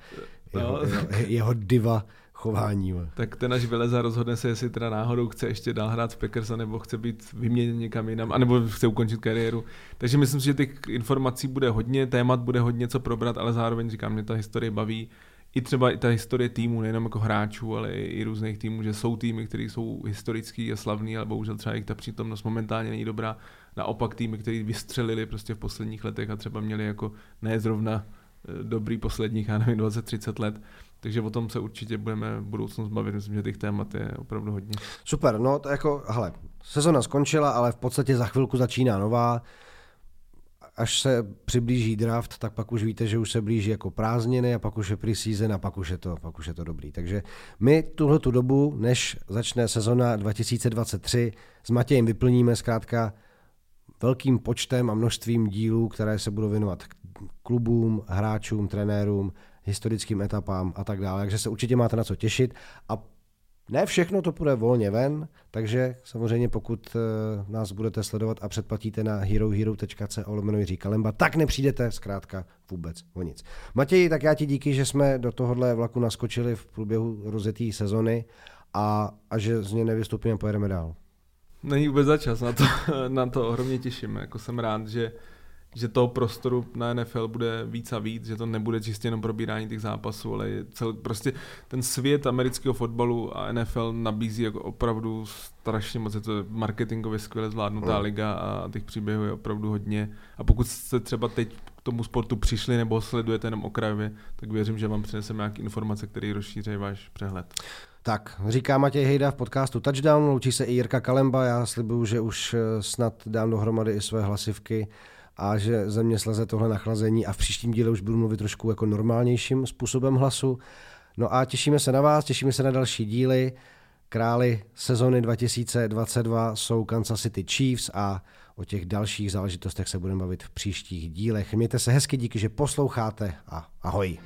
jeho, no. jeho, jeho diva chování. Tak ten až vyleze rozhodne se, jestli teda náhodou chce ještě dál hrát v Packers, nebo chce být vyměněn někam jinam, anebo chce ukončit kariéru. Takže myslím si, že těch informací bude hodně, témat bude hodně co probrat, ale zároveň říkám, mě ta historie baví. I třeba i ta historie týmu, nejenom jako hráčů, ale i různých týmů, že jsou týmy, které jsou historický a slavný, ale bohužel třeba i ta přítomnost momentálně není dobrá. Naopak týmy, které vystřelili prostě v posledních letech a třeba měli jako ne zrovna eh, dobrý posledních, já nevím, 20-30 let, takže o tom se určitě budeme v budoucnu zbavit. Myslím, že těch témat je opravdu hodně. Super, no to jako, hele, sezona skončila, ale v podstatě za chvilku začíná nová. Až se přiblíží draft, tak pak už víte, že už se blíží jako prázdniny a pak už je preseason a pak už je to, pak už je to dobrý. Takže my tuhle tu dobu, než začne sezona 2023, s Matějem vyplníme zkrátka velkým počtem a množstvím dílů, které se budou věnovat klubům, hráčům, trenérům, historickým etapám a tak dále. Takže se určitě máte na co těšit a ne všechno to půjde volně ven, takže samozřejmě pokud eh, nás budete sledovat a předplatíte na herohero.co lomeno Kalemba, tak nepřijdete zkrátka vůbec o nic. Matěj, tak já ti díky, že jsme do tohohle vlaku naskočili v průběhu rozjetý sezony a, a že z něj nevystupíme a pojedeme dál. Není vůbec za čas, na to, na to ohromně těším. Jako jsem rád, že že toho prostoru na NFL bude víc a víc, že to nebude čistě jenom probírání těch zápasů, ale cel, prostě ten svět amerického fotbalu a NFL nabízí jako opravdu strašně moc, je to marketingově skvěle zvládnutá no. liga a těch příběhů je opravdu hodně. A pokud jste třeba teď k tomu sportu přišli nebo sledujete jenom okrajově, tak věřím, že vám přineseme nějaké informace, které rozšíří váš přehled. Tak, říká Matěj Hejda v podcastu Touchdown, loučí se i Jirka Kalemba, já slibuju, že už eh, snad dám dohromady i své hlasivky a že ze mě sleze tohle nachlazení a v příštím díle už budu mluvit trošku jako normálnějším způsobem hlasu. No a těšíme se na vás, těšíme se na další díly. Králi sezony 2022 jsou Kansas City Chiefs a o těch dalších záležitostech se budeme bavit v příštích dílech. Mějte se hezky, díky, že posloucháte a ahoj.